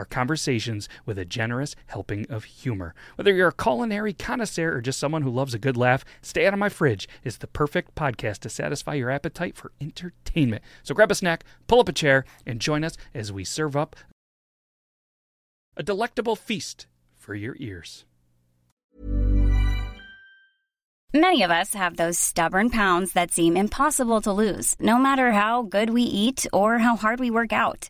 our conversations with a generous helping of humor. Whether you're a culinary connoisseur or just someone who loves a good laugh, Stay Out of My Fridge is the perfect podcast to satisfy your appetite for entertainment. So grab a snack, pull up a chair, and join us as we serve up a delectable feast for your ears. Many of us have those stubborn pounds that seem impossible to lose, no matter how good we eat or how hard we work out.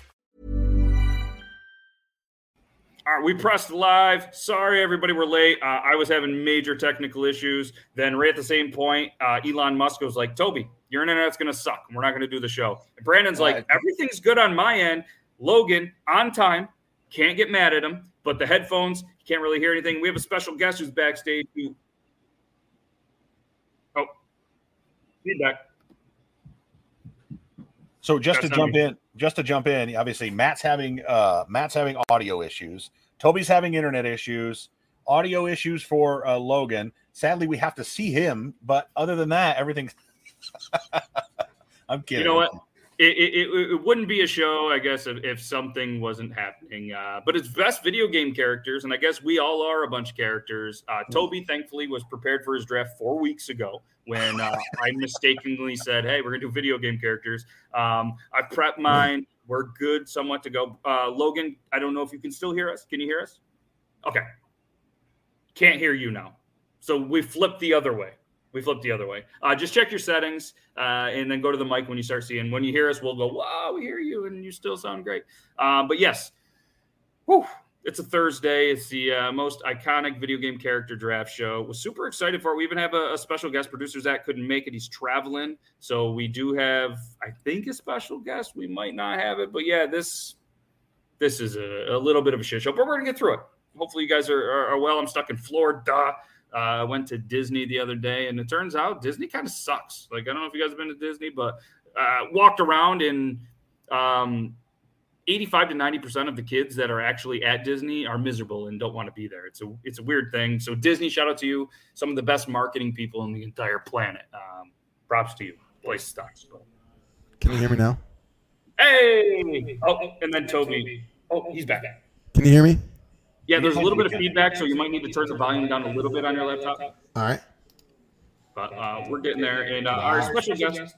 All right, we pressed live. Sorry, everybody, we're late. Uh, I was having major technical issues. Then, right at the same point, uh, Elon Musk was like, "Toby, your internet's going to suck. We're not going to do the show." And Brandon's like, "Everything's good on my end." Logan on time. Can't get mad at him, but the headphones can't really hear anything. We have a special guest who's backstage. Who... Oh, feedback. So just That's to jump me. in, just to jump in, obviously Matt's having uh Matt's having audio issues. Toby's having internet issues, audio issues for uh, Logan. Sadly, we have to see him, but other than that, everything's. I'm kidding. You know what? It, it, it, wouldn't be a show, I guess, if, if something wasn't happening. Uh, but it's best video game characters, and I guess we all are a bunch of characters. Uh, Toby, thankfully, was prepared for his draft four weeks ago when uh, I mistakenly said, "Hey, we're gonna do video game characters." Um, I prepped mine. We're good, somewhat to go. Uh, Logan, I don't know if you can still hear us. Can you hear us? Okay. Can't hear you now. So we flipped the other way. We flipped the other way. Uh, just check your settings uh, and then go to the mic when you start seeing. When you hear us, we'll go, wow, we hear you, and you still sound great. Uh, but yes, whew, it's a Thursday. It's the uh, most iconic video game character draft show. Was super excited for it. We even have a, a special guest producer. Zach couldn't make it. He's traveling. So we do have, I think, a special guest. We might not have it. But yeah, this this is a, a little bit of a shit show, but we're going to get through it. Hopefully, you guys are, are, are well. I'm stuck in Florida. Uh, I went to Disney the other day, and it turns out Disney kind of sucks. Like, I don't know if you guys have been to Disney, but uh, walked around and um, 85 to 90 percent of the kids that are actually at Disney are miserable and don't want to be there. It's a it's a weird thing. So Disney, shout out to you, some of the best marketing people on the entire planet. Um, props to you. Place sucks. Can you hear me now? Hey! Oh, and then Toby. Oh, he's back. Can you hear me? Yeah, there's a little bit of feedback, so you might need to turn the volume down a little bit on your laptop. All right. But uh, we're getting there. And uh, our special guest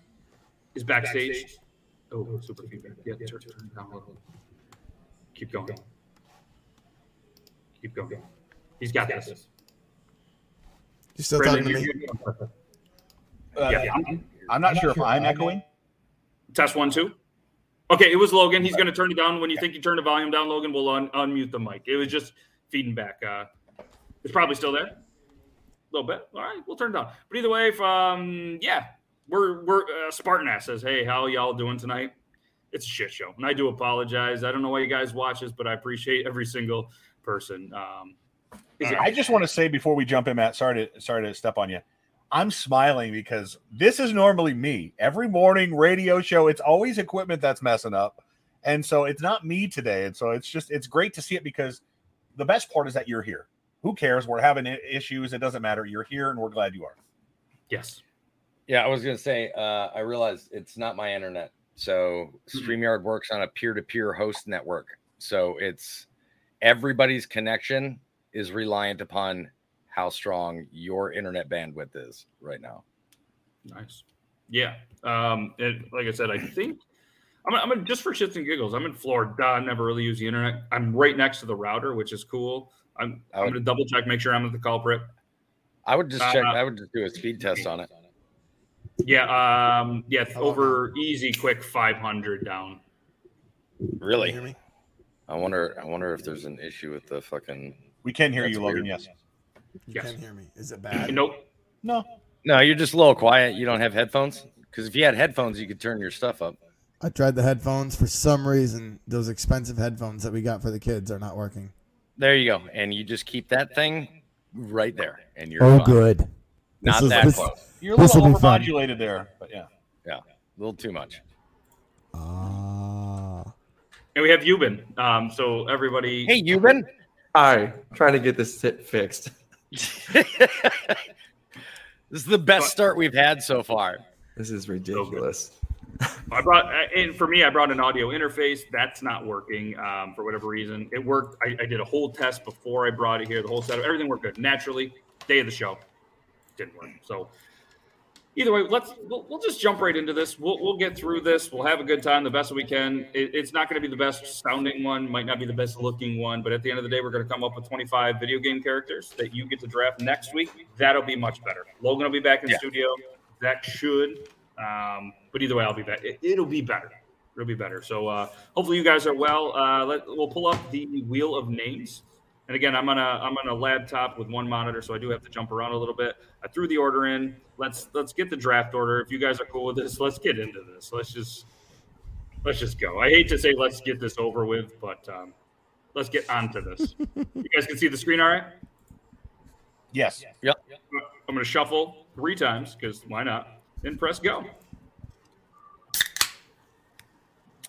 is backstage. Oh, super feedback. Yeah, turn, turn it down a little. Keep going. Keep going. He's got this. You still Brandon, talking to me? you- you- Uh, Yeah. I'm, I'm not sure if I'm echoing. Test one, two. Okay, it was Logan. He's going to turn it down. When you think you turn the volume down, Logan will un- unmute the mic. It was just feeding back. Uh, it's probably still there. A little bit. All right, we'll turn it down. But either way, if um, yeah, we're we're uh, Spartan ass says, hey, how y'all doing tonight? It's a shit show, and I do apologize. I don't know why you guys watch this, but I appreciate every single person. Um, Is- I just want to say before we jump in, Matt. Sorry to sorry to step on you. I'm smiling because this is normally me. Every morning radio show, it's always equipment that's messing up, and so it's not me today. And so it's just it's great to see it because the best part is that you're here. Who cares? We're having issues. It doesn't matter. You're here, and we're glad you are. yes, Yeah, I was gonna say. Uh, I realized it's not my internet. So Streamyard works on a peer-to-peer host network. So it's everybody's connection is reliant upon how strong your internet bandwidth is right now. nice. Yeah, um, and like I said, I think I'm, I'm in, just for shits and giggles. I'm in Florida. I never really use the internet. I'm right next to the router, which is cool. I'm I I'm gonna double check, make sure I'm not the culprit. I would just check. Uh, I would just do a speed test on it. Yeah, um, yeah, over easy, quick 500 down. Can you Really? hear me? I wonder. I wonder if there's an issue with the fucking. We can hear That's you, Logan. weird. Yes. You Yes. can hear me. Is it bad? Nope. No. No, you're just a little quiet. You don't have headphones. Because if you had headphones, you could turn your stuff up. I tried the headphones. For some reason, those expensive headphones that we got for the kids are not working. There you go. And you just keep that thing right there, and you're Oh, fine. good. Not is- that this- close. You're a little will be fun. overmodulated there, but yeah. Yeah, a little too much. Ah. And we have Euban. Um, so everybody, Hey, Euban. Hi, trying to get this fixed. this is the best start we've had so far. This is ridiculous. I brought, uh, and for me, I brought an audio interface. That's not working um, for whatever reason. It worked. I, I did a whole test before I brought it here. The whole setup, everything worked good. Naturally, day of the show, didn't work. So either way, let's we'll, we'll just jump right into this. We'll we'll get through this. We'll have a good time, the best we can. It, it's not going to be the best sounding one, might not be the best looking one, but at the end of the day, we're going to come up with 25 video game characters that you get to draft next week. That'll be much better. Logan will be back in Yeah. studio. That should. Um, but either way, I'll be back. It, it'll be better. It'll be better. So uh, hopefully you guys are well. Uh, let, we'll pull up the wheel of names. And again, I'm on a I'm on a laptop with one monitor, so I do have to jump around a little bit. I threw the order in. Let's let's get the draft order. If you guys are cool with this, let's get into this. Let's just let's just go. I hate to say let's get this over with, but um, let's get on to this. you guys can see the screen, all right? Yes. Yep. I'm going to shuffle three times because why not? Then press go.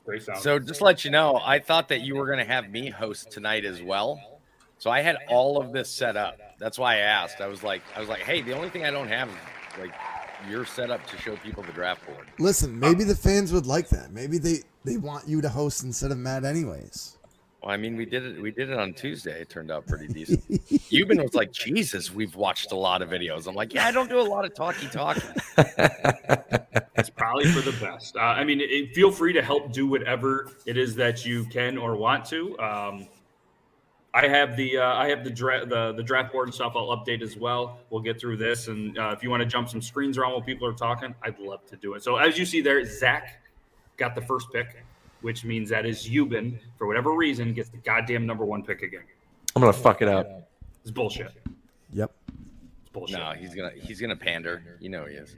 Great sound. So just to let you know, I thought that you were going to have me host tonight as well. So I had all of this set up. That's why I asked. I was like, I was like, hey, the only thing I don't have is like your setup to show people the draft board. Listen, maybe the fans would like that. Maybe they they want you to host instead of Matt, anyways. Well, I mean, we did it. We did it on Tuesday. It turned out pretty decent. Euban was like, "Jesus, we've watched a lot of videos." I'm like, "Yeah, I don't do a lot of talky talking." It's probably for the best. Uh, I mean, it, feel free to help do whatever it is that you can or want to. Um, I have the uh, I have the, dra- the the draft board and stuff. I'll update as well. We'll get through this, and uh, if you want to jump some screens around while people are talking, I'd love to do it. So as you see there, Zach got the first pick, which means that is Euban for whatever reason gets the goddamn number one pick again. I'm gonna fuck it up. It's bullshit. Yep. It's bullshit. no, he's gonna he's gonna pander. You know he is.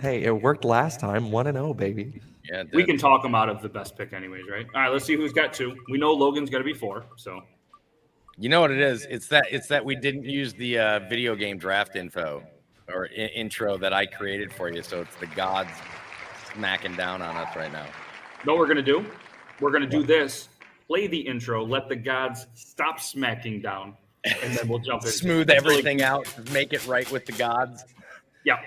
Hey, it worked last time. One and zero, baby. Yeah, we can talk him out of the best pick, anyways, right? All right, let's see who's got two. We know Logan's going to be four, so You know what it is? It's that it's that we didn't use the uh, video game draft info or I- intro that I created for you. So it's the gods smacking down on us right now. No, we're gonna do? We're gonna do this. Play the intro. Let the gods stop smacking down, and then we'll jump in. Smooth really- everything out, make it right with the gods. Yeah.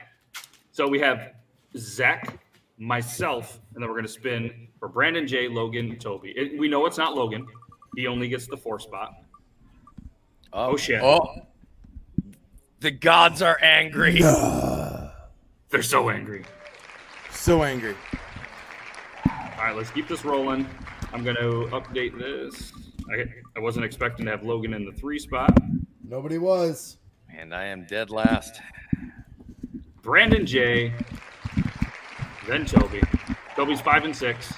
So we have Zach, myself, and then we're gonna spin for Brandon J, Logan, Toby. It, we know it's not Logan. He only gets the four spot. Oh, oh, shit. Oh, the gods are angry. They're so angry. So angry. All right, let's keep this rolling. I'm gonna update this. I, I wasn't expecting to have Logan in the three spot. Nobody was. And I am dead last. Brandon J, then Toby. Toby's five and six.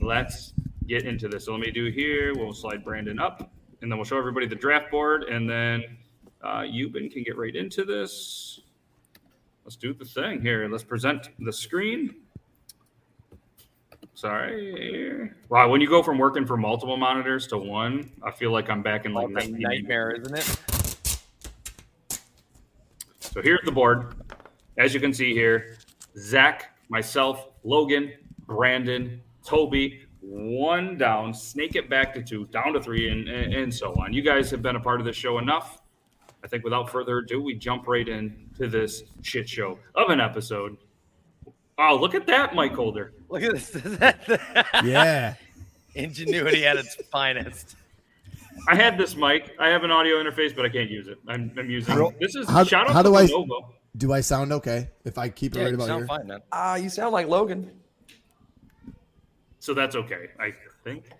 Let's get into this. So let me do here. We'll slide Brandon up, and then we'll show everybody the draft board, and then uh, Euban can get right into this. Let's do the thing here. Let's present the screen. Sorry. Wow, when you go from working for multiple monitors to one, I feel like I'm back in like Like a nightmare, isn't it? So here's the board. As you can see here, Zach, myself, Logan, Brandon, Toby, one down, snake it back to two, down to three, and, and, and so on. You guys have been a part of this show enough. I think without further ado, we jump right into this shit show of an episode. Oh, look at that mic holder. Look at this. Yeah. Ingenuity at its finest. I had this mic. I have an audio interface, but I can't use it. I'm, I'm using How- this is how- shout out how to do I- Lenovo. Do I sound okay if I keep it Yeah, right you about sound here? fine, man. Ah, you sound like Logan. So that's okay, I think.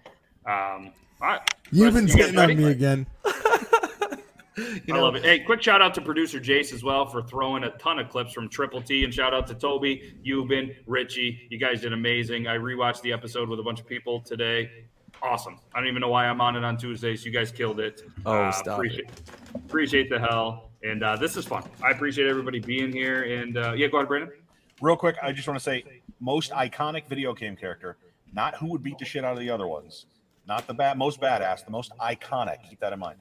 Um, all right. You've been You on me again. I love it. Hey, quick shout out to producer Jace as well for throwing a ton of clips from Triple T, and shout out to Toby, Euban, Richie. You guys did amazing. I rewatched the episode with a bunch of people today. Awesome. I don't even know why I'm on it on Tuesdays. You guys killed it. Oh, stop appreciate, Appreciate the hell, and uh, this is fun. I appreciate everybody being here. And uh, yeah, go ahead, Brandon. Real quick, I just want to say most iconic video game character, not who would beat the shit out of the other ones, not the bad, most badass, the most iconic. Keep that in mind.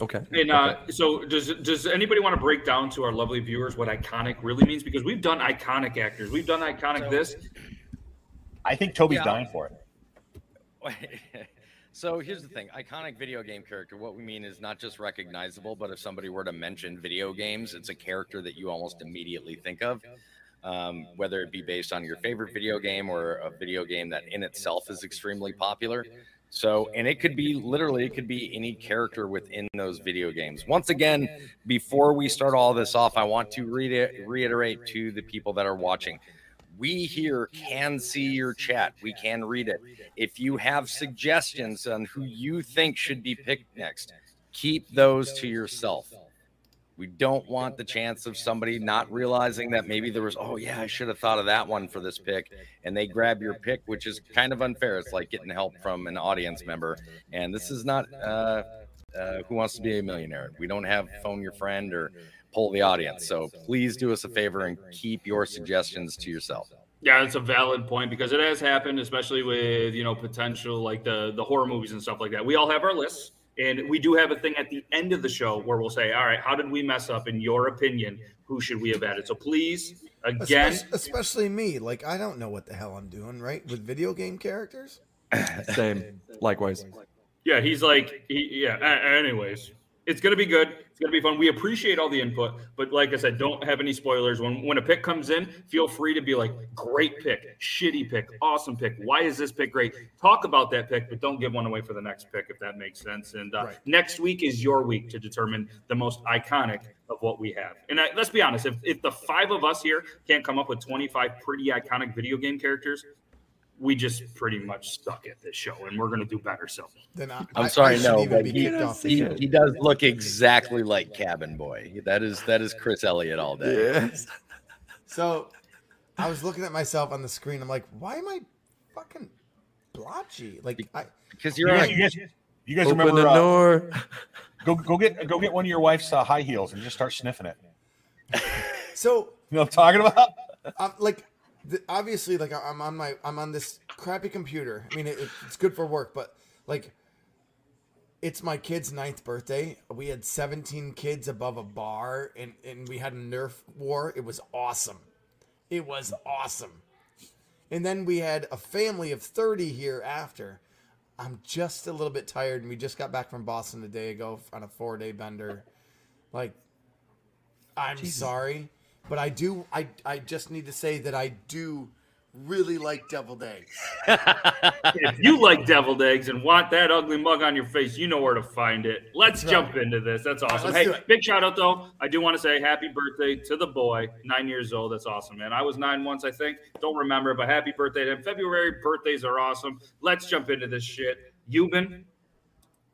Okay. And uh, so, does does anybody want to break down to our lovely viewers what iconic really means? Because we've done iconic actors, we've done iconic this. I think Toby's Yeah. dying for it. so here's the thing iconic video game character what we mean is not just recognizable but if somebody were to mention video games it's a character that you almost immediately think of um, whether it be based on your favorite video game or a video game that in itself is extremely popular so and it could be literally it could be any character within those video games once again before we start all this off i want to reiter- reiterate to the people that are watching we here can see your chat. We can read it. If you have suggestions on who you think should be picked next, keep those to yourself. We don't want the chance of somebody not realizing that maybe there was, oh, yeah, I should have thought of that one for this pick. And they grab your pick, which is kind of unfair. It's like getting help from an audience member. And this is not uh, uh, Who Wants to Be a Millionaire. We don't have phone your friend or poll the audience. So please do us a favor and keep your suggestions to yourself. Yeah, it's a valid point because it has happened, especially with you know potential like the the horror movies and stuff like that. We all have our lists, and we do have a thing at the end of the show where we'll say, "All right, how did we mess up? In your opinion, who should we have added?" So please, again, Especially, especially me. Like I don't know what the hell I'm doing, right? With video game characters. Same. Likewise. Yeah, he's like, he, yeah. anyways, it's gonna be good. It's gonna be fun. We appreciate all the input, but like I said, don't have any spoilers. When when a pick comes in, feel free to be like, great pick, shitty pick, awesome pick. Why is this pick great? Talk about that pick, but don't give one away for the next pick if that makes sense. And uh, Right. next week is your week to determine the most iconic of what we have. And uh, let's be honest, if if the five of us here can't come up with twenty five pretty iconic video game characters. We just pretty much suck at this show, and we're going to do better. So, Then I, I'm sorry, I no, but he, off he, he does look exactly like Cabin Boy. That is that is Chris Elliott all day. Yes. So I was looking at myself on the screen. I'm like, why am I fucking blotchy? Like I Because You you're guys, on you guys, you guys Open remember? the Uh, door. go go get go get one of your wife's uh, high heels and just start sniffing it. so You know what I'm talking about? I'm like the, obviously like I'm on my I'm on this crappy computer. I mean it, it's good for work, but like it's my kid's ninth birthday. We had 17 kids above a bar and, and we had a Nerf war. It was awesome. It was awesome. And then we had a family of 30 here after. I'm just a little bit tired and we just got back from Boston a day ago on a four day bender. Like I'm sorry, but I do. I I just need to say that I do really like deviled eggs. if you like deviled eggs and want that ugly mug on your face, you know where to find it. Let's That's jump into this. That's awesome. let's hey, big shout out though. I do want to say happy birthday to the boy, nine years old. That's awesome, man. I was nine once, I think. Don't remember, but happy birthday to him. February birthdays are awesome. Let's jump into this shit. Euban,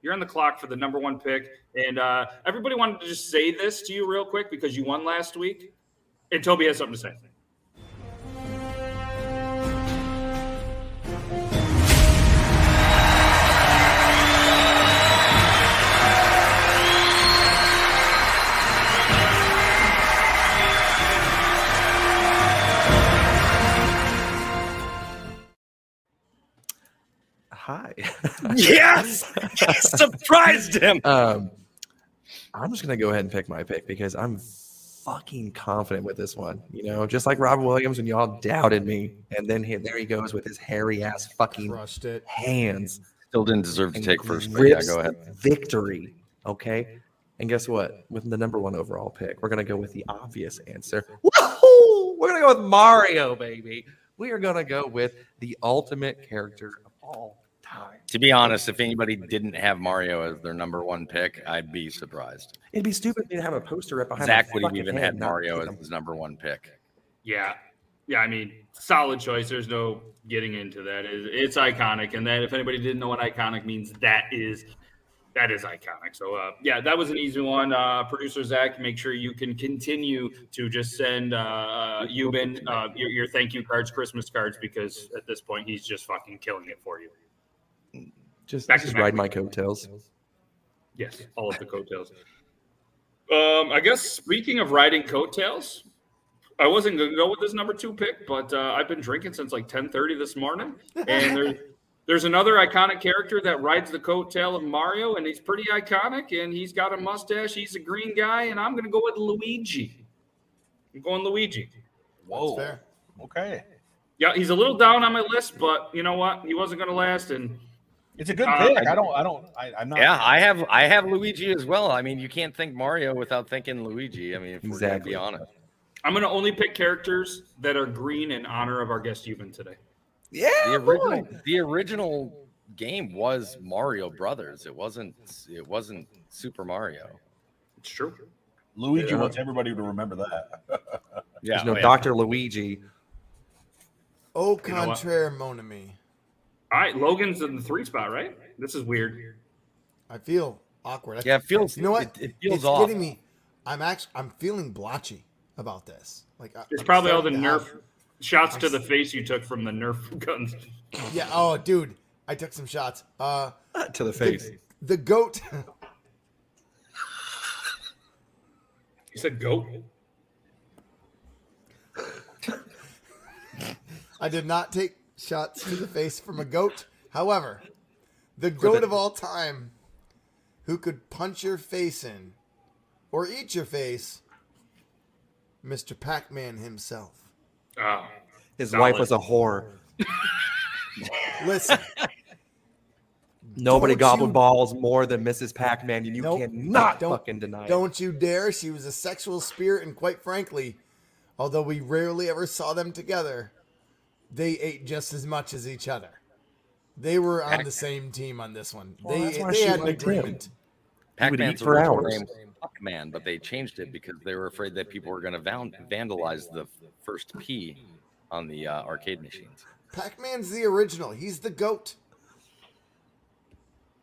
you're on the clock for the number one pick. And uh, everybody wanted to just say this to you real quick because you won last week. And Toby has something to say. hi. yes, surprised him. Um, I'm just gonna go ahead and pick my pick because I'm fucking confident with this one. You know, just like Robert Williams when y'all doubted me, and then he, there he goes with his hairy ass fucking it. hands. Still didn't deserve to take first, but yeah, go ahead. Victory. Okay. And guess what? With the number one overall pick, we're gonna go with the obvious answer. Woohoo! We're gonna go with Mario, baby. We are gonna go with the ultimate character of all time. To be honest, if anybody didn't have Mario as their number one pick, I'd be surprised. It'd be stupid of me to have a poster up behind. Zach my would have even had Mario as his number one pick. Yeah, yeah. I mean, solid choice. There's no getting into that. It- It's iconic, and that if anybody didn't know what iconic means, that is that is iconic. So uh, yeah, that was an easy one. Uh, Producer Zach, make sure you can continue to just send uh, Euban uh, your, your thank you cards, Christmas cards, because at this point he's just fucking killing it for you. Just, Back just back. ride my coattails. Yes, all of the coattails. Um, I guess speaking of riding coattails, I wasn't gonna go with this number two pick, but uh, I've been drinking since like ten thirty this morning, and there's there's another iconic character that rides the coattail of Mario, and he's pretty iconic, and he's got a mustache. He's a green guy, and I'm gonna go with Luigi. I'm going Luigi. Whoa. fair. Okay. Yeah, he's a little down on my list, but you know what? He wasn't gonna last, and It's a good Uh, pick. I don't. I don't. I, I'm not. Yeah, I have I have Luigi as well. I mean, you can't think Mario without thinking Luigi. I mean, if we're gonna Exactly. be honest. I'm gonna only pick characters that are green in honor of our guest Euban today. Yeah, The original the original game was Mario Brothers. It wasn't it wasn't Super Mario. It's true. Luigi Yeah. wants everybody to remember that. Yeah, There's no oh, yeah. Doctor Luigi. Au You know contraire, mon ami. All right, Logan's in the three spot, right? This is weird. I feel awkward. I- Yeah, it feels You know what? It, it feels it's off. getting me. I'm actually. I'm feeling blotchy about this. Like It's I'm probably all the Nerf have- shots to the face you took from the Nerf guns. Yeah. Oh, dude, I took some shots. Uh, to the face. the goat. You said goat. I did not take shots to the face from a goat. However, the goat of all time who could punch your face in or eat your face, Mr. Pac Man himself. Oh, His Solid. wife was a whore. Listen, Nobody Don't gobbled you- balls more than Mrs. Pac-Man, and you Nope. cannot Don't- fucking deny it. don't you dare. She was a sexual spirit, and quite frankly, although we rarely ever saw them together, they ate just as much as each other. They were on the same team on this one. Well, they that's they had an agreement. Pac-Man's for hours. name Pac-Man, but they changed it because they were afraid that people were going to vandalize the first P on the uh, arcade machines. Pac Man's the original. He's the goat.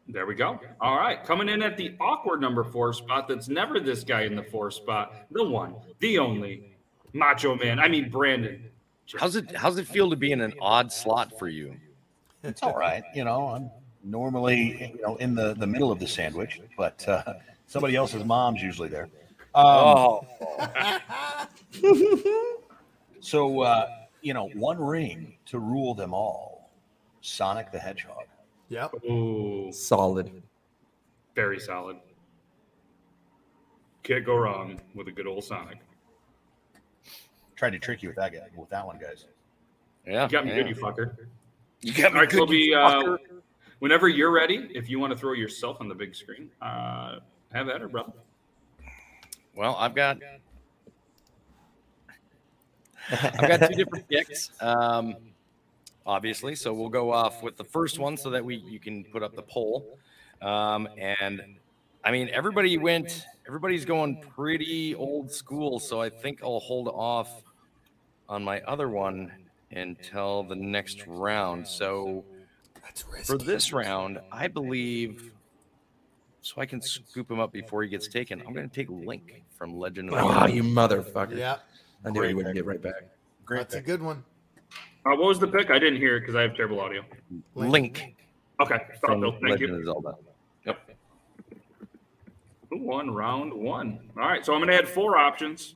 there we go. All right, coming in at the awkward number four spot. That's never this guy in the four spot. The one, the only, Macho Man. I mean Brandon. How's it How's it feel to be in an odd slot for you? It's all right. You know, I'm normally you know in the the middle of the sandwich, but uh, somebody else's mom's usually there. Um, So uh, you know, one ring to rule them all. Sonic the Hedgehog. Yep. Ooh, Solid. very solid. Can't go wrong with a good old Sonic. Tried to trick you with that guy, with that one, guys. Yeah, You got me yeah. good, you fucker. You got All right, Kobe. Uh, whenever you're ready, if you want to throw yourself on the big screen, uh, have at her, brother. Well, I've got I've got two different picks. Um, obviously, so we'll go off with the first one so that we you can put up the poll. Um, and I mean, everybody went. Everybody's going pretty old school, so I think I'll hold off on my other one until the next round. So for this round, I believe, so I can scoop him up before he gets taken. I'm going to take Link from Legend of Oh, Zelda. you motherfucker. Yeah, I knew you wouldn't get right back. Great. that's a good one. Uh, what was the pick? I didn't hear it because I have terrible audio. Link Okay, stop, from Bill. Thank Legend you. of Zelda. Who won round one? All right, so I'm going to add four options.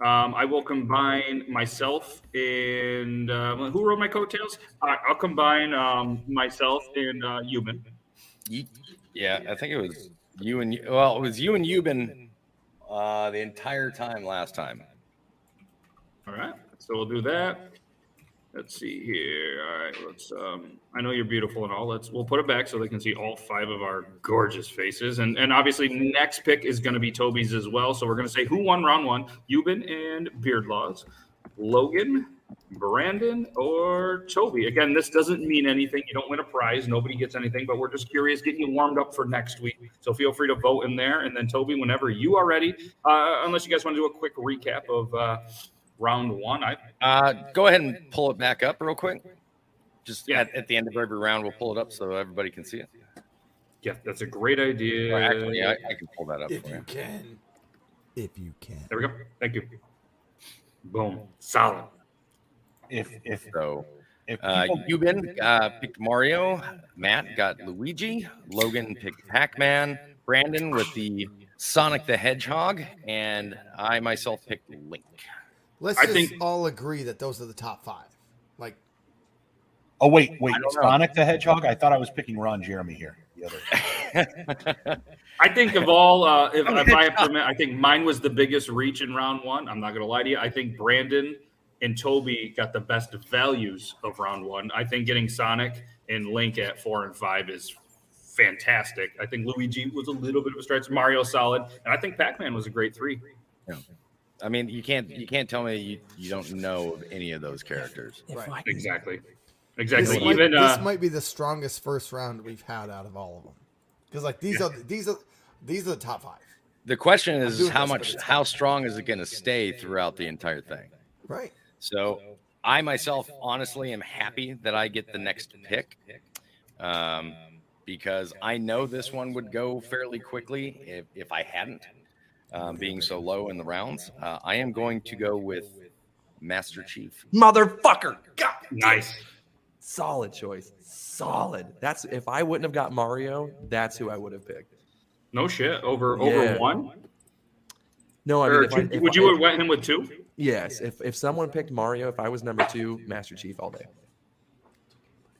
Um, I will combine myself and uh, who rode my coattails? I, I'll combine um, myself and uh, Euban. Yeah, I think it was you and you. Well, it was you and Euban uh, the entire time last time. All right, so we'll do that. Let's see here. All right, let's. Um, I know you're beautiful and all. Let's. We'll put it back so they can see all five of our gorgeous faces. And and obviously, next pick is going to be Toby's as well. So we're going to say who won round one: Euban and Beardlaws, Logan, Brandon, or Toby. Again, this doesn't mean anything. You don't win a prize. Nobody gets anything. But we're just curious, getting you warmed up for next week. So feel free to vote in there. And then Toby, whenever you are ready, uh, unless you guys want to do a quick recap of. Uh, Round one, I Uh, go ahead and pull it back up real quick. Just Yeah. at, at the end of every round, we'll pull it up so everybody can see it. Yeah, that's a great idea. Or actually, I, I can pull that up If for you you. can. If you can. There we go. Thank you. Boom. Solid. If if So, if uh, people- Euban uh, picked Mario. Matt got Luigi. Logan picked Pac-Man. Brandon with the Sonic the Hedgehog, and I myself picked Link. Let's I just think- all agree that those are the top five. Like, oh wait wait I don't know. Sonic the Hedgehog. I thought I was picking Ron Jeremy here. The other. I think of all, uh, if, if I have to admit, I think mine was the biggest reach in round one. I'm not going to lie to you. I think Brandon and Toby got the best values of round one. I think getting Sonic and Link at four and five is fantastic. I think Luigi was a little bit of a stretch. Mario solid, and I think Pac-Man was a great three. I mean, you can't you can't tell me you, you don't know of any of those characters. right. Exactly. This, Exactly. might, Even this uh, might be the strongest first round we've had out of all of them. Because like these are these are these are the top five. The question is, how much how strong is it going to stay throughout the entire thing? Right. So I myself honestly am happy that I get the next pick um, because I know this one would go fairly quickly if, if I hadn't, um, being so low in the rounds. Uh, I am going to go with Master Chief. Motherfucker. God. nice. Solid choice. Solid. That's if I wouldn't have got Mario, that's who I would have picked. No shit. Over over Yeah. one. No, I Or mean, if I, if would I- you have went him with two? Yes, if if someone picked Mario, if I was number two, Master Chief all day.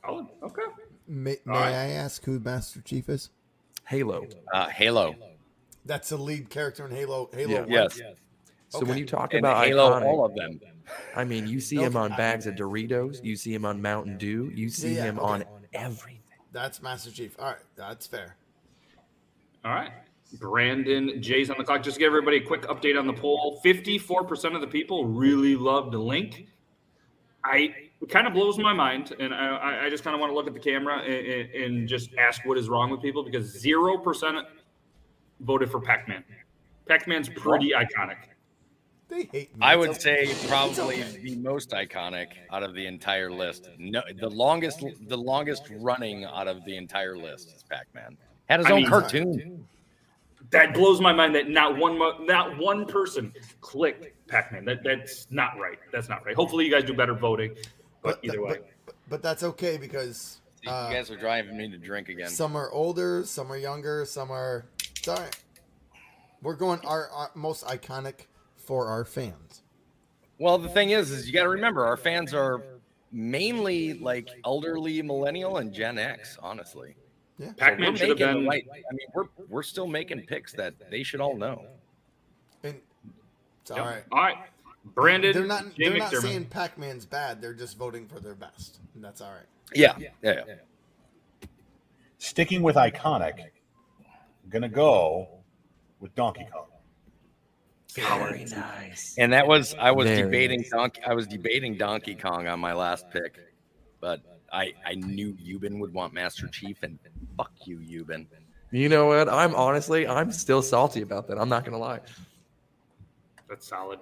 Oh, okay. May, may right. I ask who Master Chief is? Halo. Uh, Halo. That's the lead character in Halo. Halo. Yeah. one. Yes. So when you talk And about Halo, iconic, all of them. I mean, you see him on bags of Doritos, you see him on Mountain Dew, you see yeah, him okay. on everything. That's Master Chief. All right, that's fair. All right. Brandon Jay's on the clock. Just to give everybody a quick update on the poll. 54% of the people really loved Link. I it kind of blows my mind, and I- I, I just kind of want to look at the camera and, and- and just ask what is wrong with people because zero percent voted for Pac-Man. Pac-Man's pretty iconic. They hate me. I would okay. say probably the most iconic out of the entire list. No, the longest, the longest running out of the entire list is Pac-Man. Had his I own mean- cartoon. That blows my mind that not one not one person clicked Pac-Man. That that's not right. That's not right. Hopefully, you guys do better voting. But But, either way, but, but, but that's okay because you guys are driving me to drink again. some are older, some are younger, some are. It's all right. We're going our, our most iconic for our fans. Well, the thing is, is you got to remember our fans are mainly like elderly millennial and Gen X. Honestly, Yeah. Pac-Man we're should have making been. right. I mean, we're we're still making picks that they should all know. And it's all Yep. right. All right, Brandon. They're not. Jay They're not saying Pac-Man's bad. They're just voting for their best, and that's all right. Yeah, yeah. yeah. Sticking with iconic, I'm gonna go with Donkey Kong. Very nice. And that was I was Very debating nice. Donkey I was debating Donkey Kong on my last pick, but I I knew Euban would want Master Chief, and fuck you, Euban. You know what? I'm honestly, I'm still salty about that. I'm not gonna lie. That's solid.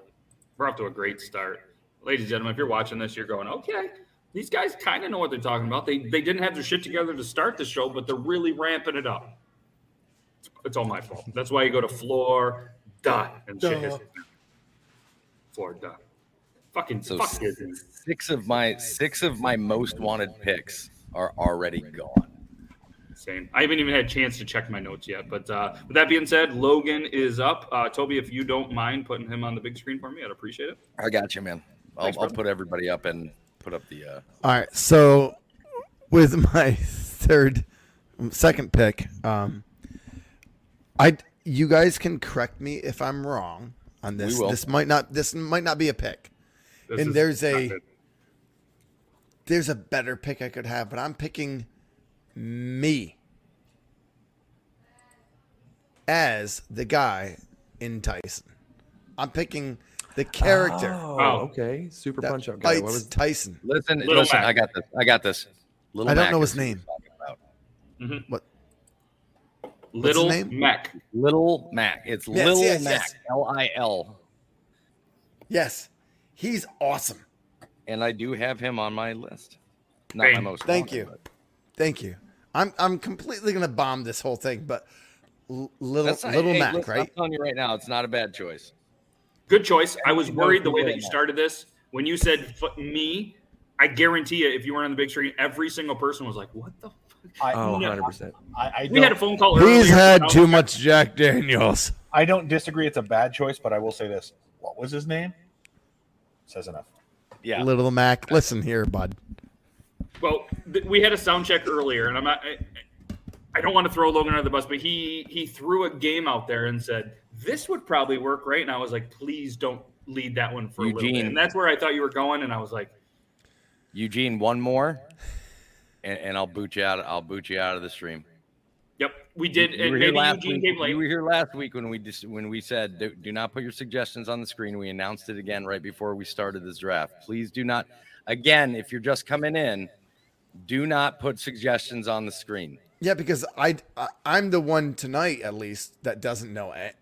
We're off to a great start. Ladies and gentlemen, if you're watching this, you're going, okay, these guys kind of know what they're talking about. They, they didn't have their shit together to start the show, but they're really ramping it up. It's, it's all my fault. That's why you go to floor, duh, and shit. Duh. hits- Floor, duh. Fucking So fuck s- Disney. Six of my six of my most wanted picks are already gone. Same. I haven't even had a chance to check my notes yet. But uh, with that being said, Logan is up. Uh, Toby, if you don't mind putting him on the big screen for me, I'd appreciate it. I got you, man. I'll, Thanks, I'll put everybody up and put up the. Uh, All right, so with my third, second pick, um, I you guys can correct me if I'm wrong on this. We will. This might not this might not be a pick. This and there's a good. there's a better pick I could have, but I'm picking me as the guy in Tyson. I'm picking the character Oh, Oh. okay. Super that punch out guy. What was Tyson. listen, Little listen. Mac. I got this. I got this. Little I don't Mac know his name. we're talking about. Mm-hmm. What? Little? Mac. Little Mac. It's Yes, Little yes, Mac. L I L. Yes, he's awesome. And I do have him on my list. Not my most. Thank wanted, you. but- Thank you. I'm I'm completely gonna bomb this whole thing, but L- little That's not- little hey, Mac, listen, right? I'm telling you right now, it's not a bad choice. Good choice. I was worried the way that you started this. When you said f- me, I guarantee you, if you weren't on the big screen, every single person was like, "What the?" Fuck? I, Oh, No. 100%. I, I We had a phone call. earlier. He's had I was too much Jack Daniels. I don't disagree. It's a bad choice, but I will say this: what was his name? Says enough. Yeah. Little Mac, listen here, bud. Well, th- we had a sound check earlier, and I'm not. I, I don't want to throw Logan under the bus, but he he threw a game out there and said this would probably work, right? And I was like, please don't lead that one for a little bit. Eugene. And that's where I thought you were going, and I was like, Eugene, one more, and, and I'll boot you out. I'll boot you out of the stream. yep, we did. You and were here last Eugene week. came late. You were here last week when we just when we said do, do not put your suggestions on the screen. We announced it again right before we started this draft. Please do not. Again, if you're just coming in, do not put suggestions on the screen. Yeah, because I, I I'm the one tonight at least that doesn't know it.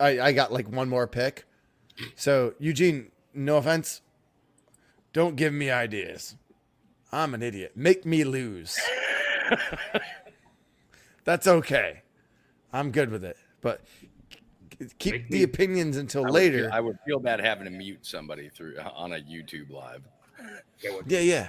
I I got like one more pick. So Eugene, no offense, don't give me ideas. I'm an idiot. Make me lose. That's okay. I'm good with it. But keep Make the me- opinions until I would later. feel- I would feel bad having to mute somebody through on a YouTube live. yeah, yeah.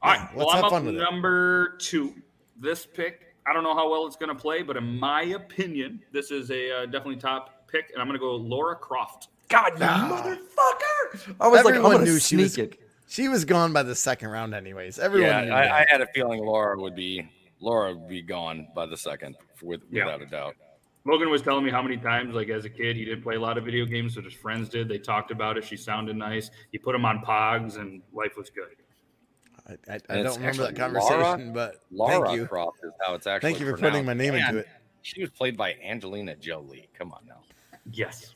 All right. Well, let's I'm have up fun it. number two. This pick, I don't know how well it's going to play, but in my opinion, this is a uh, definitely top pick, and I'm going to go Laura Croft. God, you motherfucker! I was like, I'm Everyone gonna sneak was- it. She was gone by the second round, anyways. Everyone yeah, I. I had a feeling Laura would be Laura would be gone by the second, with, Yeah. without a doubt. Logan was telling me how many times, like as a kid, he didn't play a lot of video games, but his friends did. They talked about it. She sounded nice. He put him on Pogs, and life was good. I, I, I don't remember that conversation, Laura- but Laura thank you. Croft is how it's actually. Thank you for putting my pronounced. name into it. She was played by Angelina Jolie. Come on now. Yes.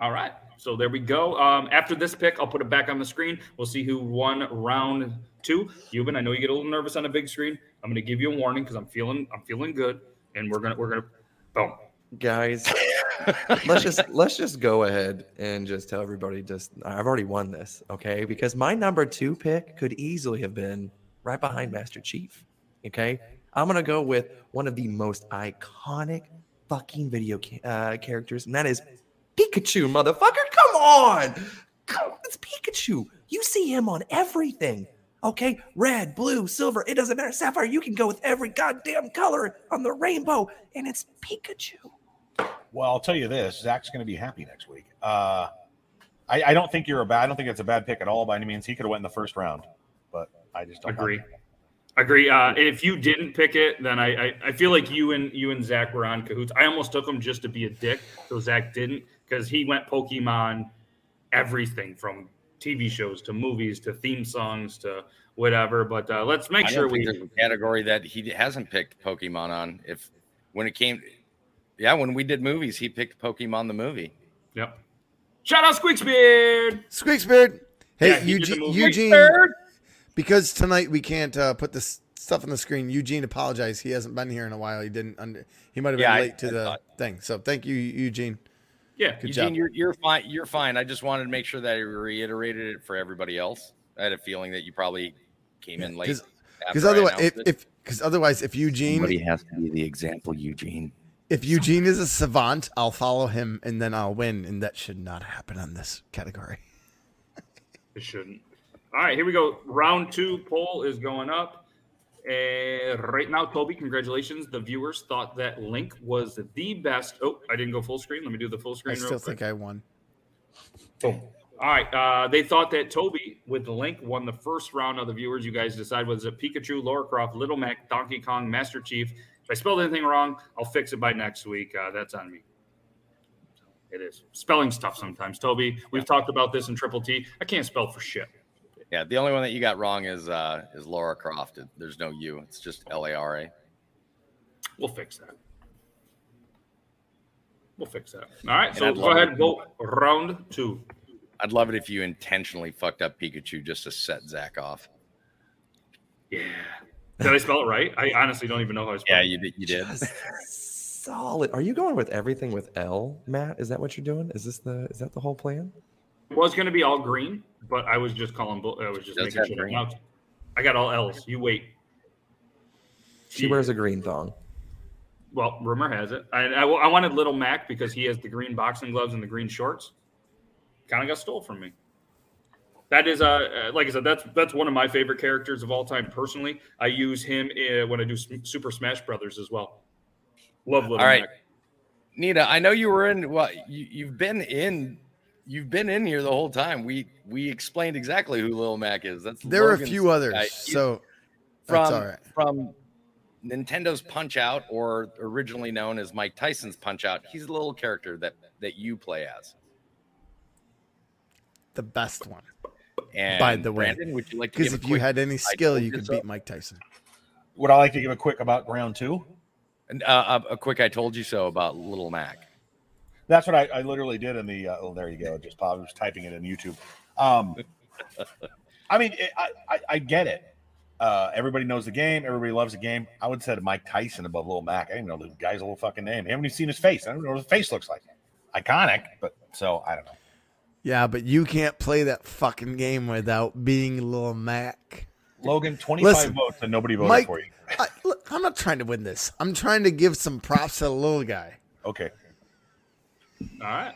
All right. So there we go. Um, after this pick, I'll put it back on the screen. We'll see who won round two. Cuban, I know you get a little nervous on a big screen. I'm going to give you a warning because I'm feeling I'm feeling good, and we're gonna we're gonna boom. guys let's just let's just go ahead and just tell everybody just i've already won this okay because my number two pick could easily have been right behind master chief okay i'm gonna go with one of the most iconic fucking video ca- uh, characters and that is pikachu motherfucker come on come it's pikachu you see him on everything okay red blue silver it doesn't matter sapphire you can go with every goddamn color on the rainbow and it's pikachu Well, I'll tell you this: Zach's going to be happy next week. Uh, I, I don't think you're a bad. I don't think it's a bad pick at all by any means. He could have went in the first round, but I just don't Agree. Agree. Uh, and if you didn't pick it, then I, I I feel like you and you and Zach were on cahoots. I almost took him just to be a dick, so Zach didn't because he went Pokemon, everything from TV shows to movies to theme songs to whatever. But uh, let's make I sure we there's a category that he hasn't picked Pokemon on. If when it came, yeah, when we did movies, he picked Pokemon the movie. Yep. Shout out Squeaksbeard. Squeaksbeard. Hey, Yeah, he Eugene. Eugene Squeaksbeard. because tonight we can't uh, put this stuff on the screen. Eugene apologized. He hasn't been here in a while. He didn't under. He might have been Yeah, I- late to I the thought- thing. So thank you, Eugene. Yeah. Good Eugene, job. you're you're fine. You're fine. I just wanted to make sure that I reiterated it for everybody else. I had a feeling that you probably came in late. Because otherwise, if if because otherwise, if Eugene somebody has to be the example, Eugene. if Eugene is a savant, I'll follow him and then I'll win, and that should not happen on this category. It shouldn't. All right, here we go. Round two poll is going up. Uh, right now, Toby, congratulations. The viewers thought that Link was the best. Oh, I didn't go full screen. Let me do the full screen. I still think. I won. Boom. All right. Uh, they thought that Toby with the Link won the first round of the viewers. You guys decide was it Pikachu, Laura Croft, Little Mac, Donkey Kong, Master Chief. If I spelled anything wrong, I'll fix it by next week. Uh, that's on me. It is spelling stuff sometimes. Toby, we've talked about this in Triple T. I can't spell for shit. Yeah, the only one that you got wrong is uh is Laura Croft. There's no U. It's just L A R A. We'll fix that. We'll fix that. All right. And So I'd go ahead it. and vote round two. I'd love it if you intentionally fucked up Pikachu just to set Zach off. Yeah. Did I spell it right? I honestly don't even know how I spelled Yeah, it. you did. You did. Solid. Are you going with everything with L, Matt? Is that what you're doing? Is this the is that the whole plan? Was going to be all green, but I was just calling. bull- I was just Does making sure. I got all L's. You wait. She wears a green thong. Well, rumor has it. I, I, I wanted Little Mac because he has the green boxing gloves and the green shorts. Kind of got stole from me. That is, uh, uh, like I said, that's that's one of my favorite characters of all time. Personally, I use him uh, when I do Super Smash Brothers as well. Love Little All right, Mac. Nita. I know you were in. Well, you, you've been in. You've been in here the whole time. We we explained exactly who Lil Mac is. That's There were a few others, guy. So from that's all right. from Nintendo's Punch Out, or originally known as Mike Tyson's Punch Out. He's a little character that that you play as. The best one. And By the way, Brandon, would you like because give a if you had any skill, you could so. beat Mike Tyson. Would I like to give a quick about round two? And, uh, a, a quick "I told you so" about Little Mac. That's what I, I literally did in the. Uh, oh, there you go. Just I was typing it in YouTube. Um, I mean, it, I, I I get it. Uh, everybody knows the game. Everybody loves the game. I would say Mike Tyson above Little Mac. I didn't know the guy's little fucking name. I haven't even seen his face. I don't know what his face looks like. Iconic, but so I don't know. Yeah, but you can't play that fucking game without being Little Mac. Logan, twenty five Listen, votes and nobody voted Mike, for you. I, look, I'm not trying to win this. I'm trying to give some props to the little guy. Okay. All right.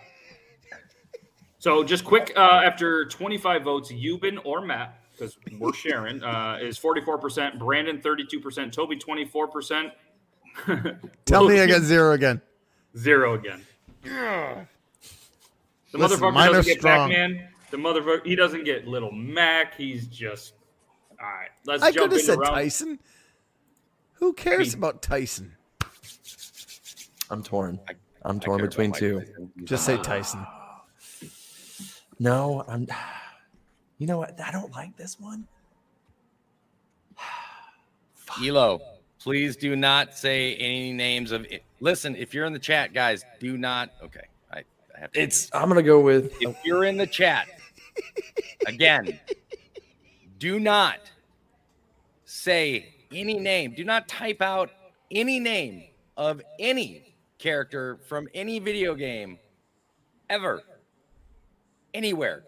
So just quick, uh, after 25 votes, Euban or Matt, because we're sharing, uh, is 44%, Brandon 32%, Toby 24%. Tell me I got zero again. zero again. The Listen, motherfucker doesn't get strong. Pac-Man. The motherfucker, he doesn't get Little Mac. He's just all right. Let's I jump could have into said round. Tyson. Who cares about Tyson? I'm torn. I- I'm torn between two. Just say Tyson. No, I'm. You know what? I don't like this one. Elo, please do not say any names of. Listen, if you're in the chat, guys, do not. Okay, I, I have to. It's. I'm gonna go with. if you're in the chat, again, do not say any name. Do not type out any name of any character from any video game ever, anywhere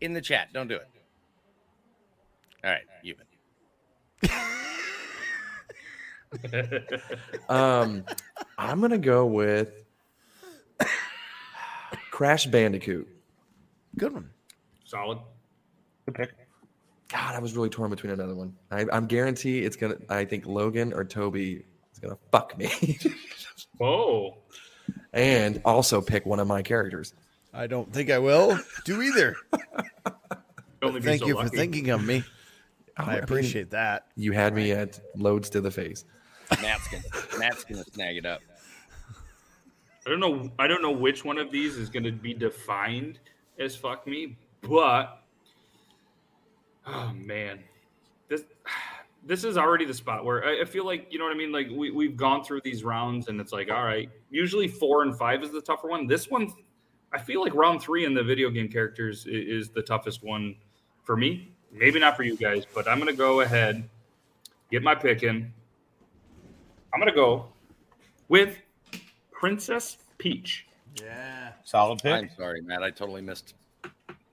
in the chat. Don't do it. All right, you. Um, I'm gonna go with Crash Bandicoot. Good one. Solid. Good pick. God, I was really torn between another one. I, I'm guarantee it's gonna. I think Logan or Toby is gonna fuck me, Oh, and also pick one of my characters. I don't think I will do either. Thank so you for thinking of me. Oh, I mean, appreciate that. You had me at loads to the face. Matt's gonna Matt's gonna snag it up. I don't know. I don't know which one of these is going to be defined as fuck me, but oh man, this this is already the spot where I, I feel like you know what I mean. Like we we've gone through these rounds, and it's like all right. Usually four and five is the tougher one. This one, I feel like round three in the video game characters i- is, the toughest one for me. Maybe not for you guys, but I'm going to go ahead, get my pick in. I'm going to go with Princess Peach. Yeah. Solid pick. I'm sorry, Matt. I totally missed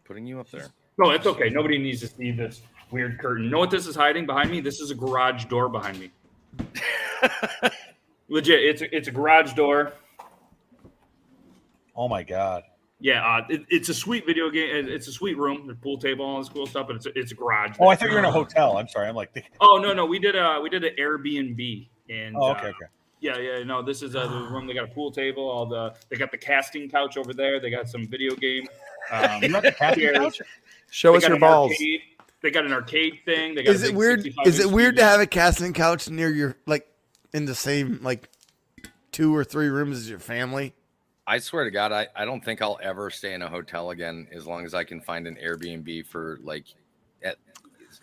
putting you up there. No, it's okay. Nobody needs to see this weird curtain. You know what this is hiding behind me? This is a garage door behind me. Legit, it's a, it's a garage door. Oh my god. Yeah, uh, it, it's a sweet video game. it- It's a sweet room, the pool table, all this cool stuff. But it's a, it's a garage. Oh, I thought you were in a hotel. I'm sorry. I'm like, thinking- Oh no, no, we did a we did an Airbnb and oh, okay, uh, okay. yeah, yeah, no, this is uh, the room. They got a pool table. All the they got the casting couch over there. They got some video game. Um, You got the casting couch? Show They us your balls. arcade- They got an arcade thing. They got Is it weird? Is it weird TV. to have a casting couch near your like in the same like two or three rooms as your family? I swear to God, I, I don't think I'll ever stay in a hotel again as long as I can find an Airbnb for like at,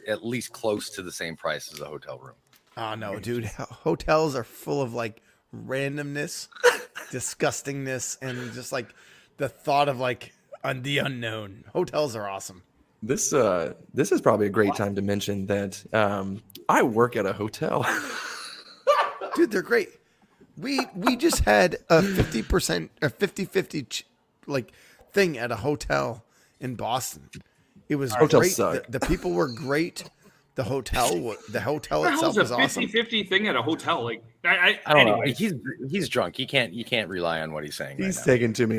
at least close to the same price as a hotel room. Oh no, dude! Hotels are full of like randomness, disgustingness, and just like the thought of like on the unknown. Hotels are awesome. This uh this is probably a great time to mention that um I work at a hotel. dude they're great we we just had a 50% a 50-50 ch- like thing at a hotel in boston it was Hotels great suck. The, the people were great the hotel wa- the hotel What the itself hell's a was awesome 50-50 thing at a hotel? Like, I, I, I don't anyway, know. He's he's drunk. He can't you can't rely on what he's saying. He's right now. taking to me.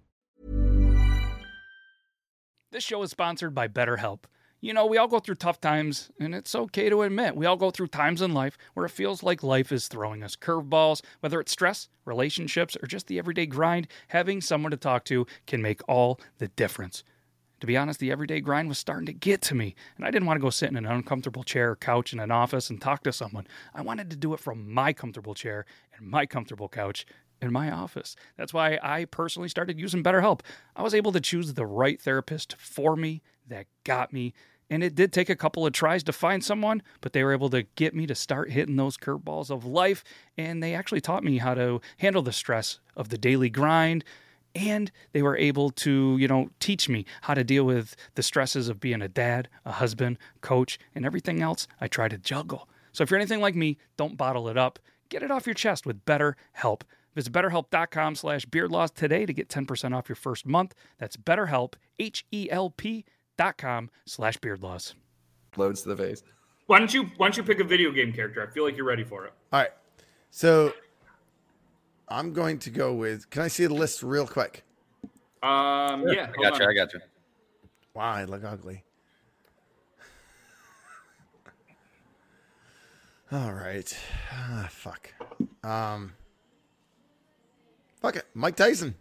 This show is sponsored by BetterHelp. You know, we all go through tough times, and it's okay to admit we all go through times in life where it feels like life is throwing us curveballs. Whether it's stress, relationships, or just the everyday grind, having someone to talk to can make all the difference. To be honest, the everyday grind was starting to get to me, and I didn't want to go sit in an uncomfortable chair or couch in an office and talk to someone. I wanted to do it from my comfortable chair and my comfortable couch in my office. That's why I personally started using BetterHelp. I was able to choose the right therapist for me that got me. And it did take a couple of tries to find someone, but they were able to get me to start hitting those curveballs of life. And they actually taught me how to handle the stress of the daily grind. And they were able to, you know, teach me how to deal with the stresses of being a dad, a husband, coach, and everything else I try to juggle. So if you're anything like me, don't bottle it up. Get it off your chest with BetterHelp. Visit betterhelp.com slash beardlaws today to get 10% off your first month. That's betterhelp, H-E-L-P dot com slash beardlaws. Loads to the face. why don't you why don't you pick a video game character? I feel like you're ready for it. all right so i'm going to go with can i see the list real quick Um, yeah, I got you. I got you. wow i look ugly all right ah, fuck um fuck it mike tyson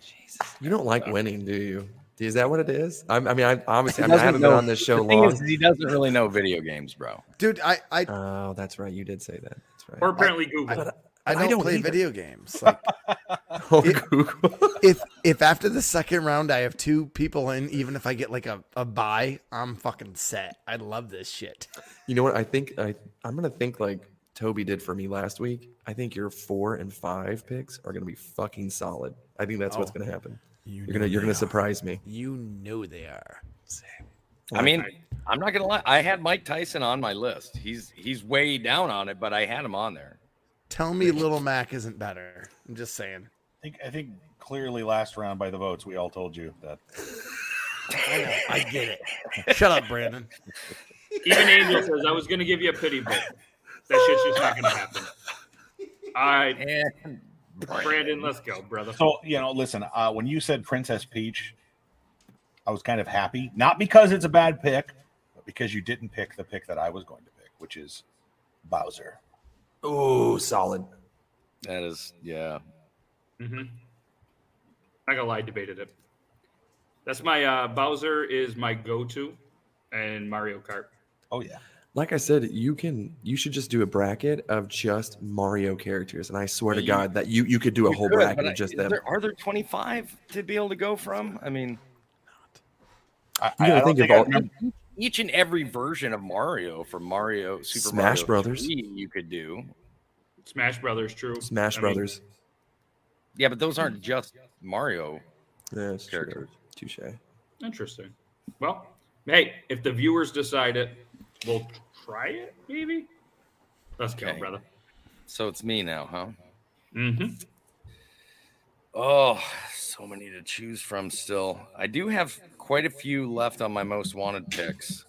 Jesus, You don't like winning, do you? Is that what it is? I'm, I mean, I obviously I, mean, I haven't know- been on this show the thing long. is, he doesn't really know video games, bro. dude i i Oh, that's right. You did say that. That's right. or apparently Google. I I don't, don't play either. video games. Like, Oh, it- Google. if if after the second round I have two people in, even if I get like a, a buy, I'm fucking set. I love this shit. You know what? I think I I'm gonna think like Toby did for me last week. I think your four and five picks are gonna be fucking solid. I think that's what's Oh. gonna happen. You You're gonna you're gonna surprise me. You know they are. I mean, I'm not gonna lie. I had Mike Tyson on my list. He's he's way down on it, but I had him on there. Tell me Little Mac isn't better. I'm just saying. I think I think clearly last round by the votes we all told you that I get it. Shut up, Brandon. Even Angel says I was going to give you a pity vote. That shit's just not going to happen. All right, And Brandon, let's go, brother. So you know, listen. Uh, when you said Princess Peach, I was kind of happy, not because it's a bad pick, but because you didn't pick the pick that I was going to pick, which is Bowser. Oh, solid. that is, yeah. Mm-hmm. I got lie, debated it. That's my uh, Bowser is my go-to, and Mario Kart. Oh yeah. Like I said, you can you should just do a bracket of just Mario characters, and I swear to God that you you could do a whole could, bracket of just them. there- are there 25 to be able to go from? I mean, I, You I think think of I- all- each and every version of Mario from Mario Super Smash Mario Brothers. 3 you could do. Smash Brothers, true. Smash I mean, Brothers. Yeah, but those aren't just Mario Yeah, it's true. characters. Touche. Interesting. Well, hey, if the viewers decide it, we'll try it. Maybe. Let's go, brother. So it's me now, huh? Mm-hmm. Oh, so many to choose from still. I do have quite a few left on my most wanted picks.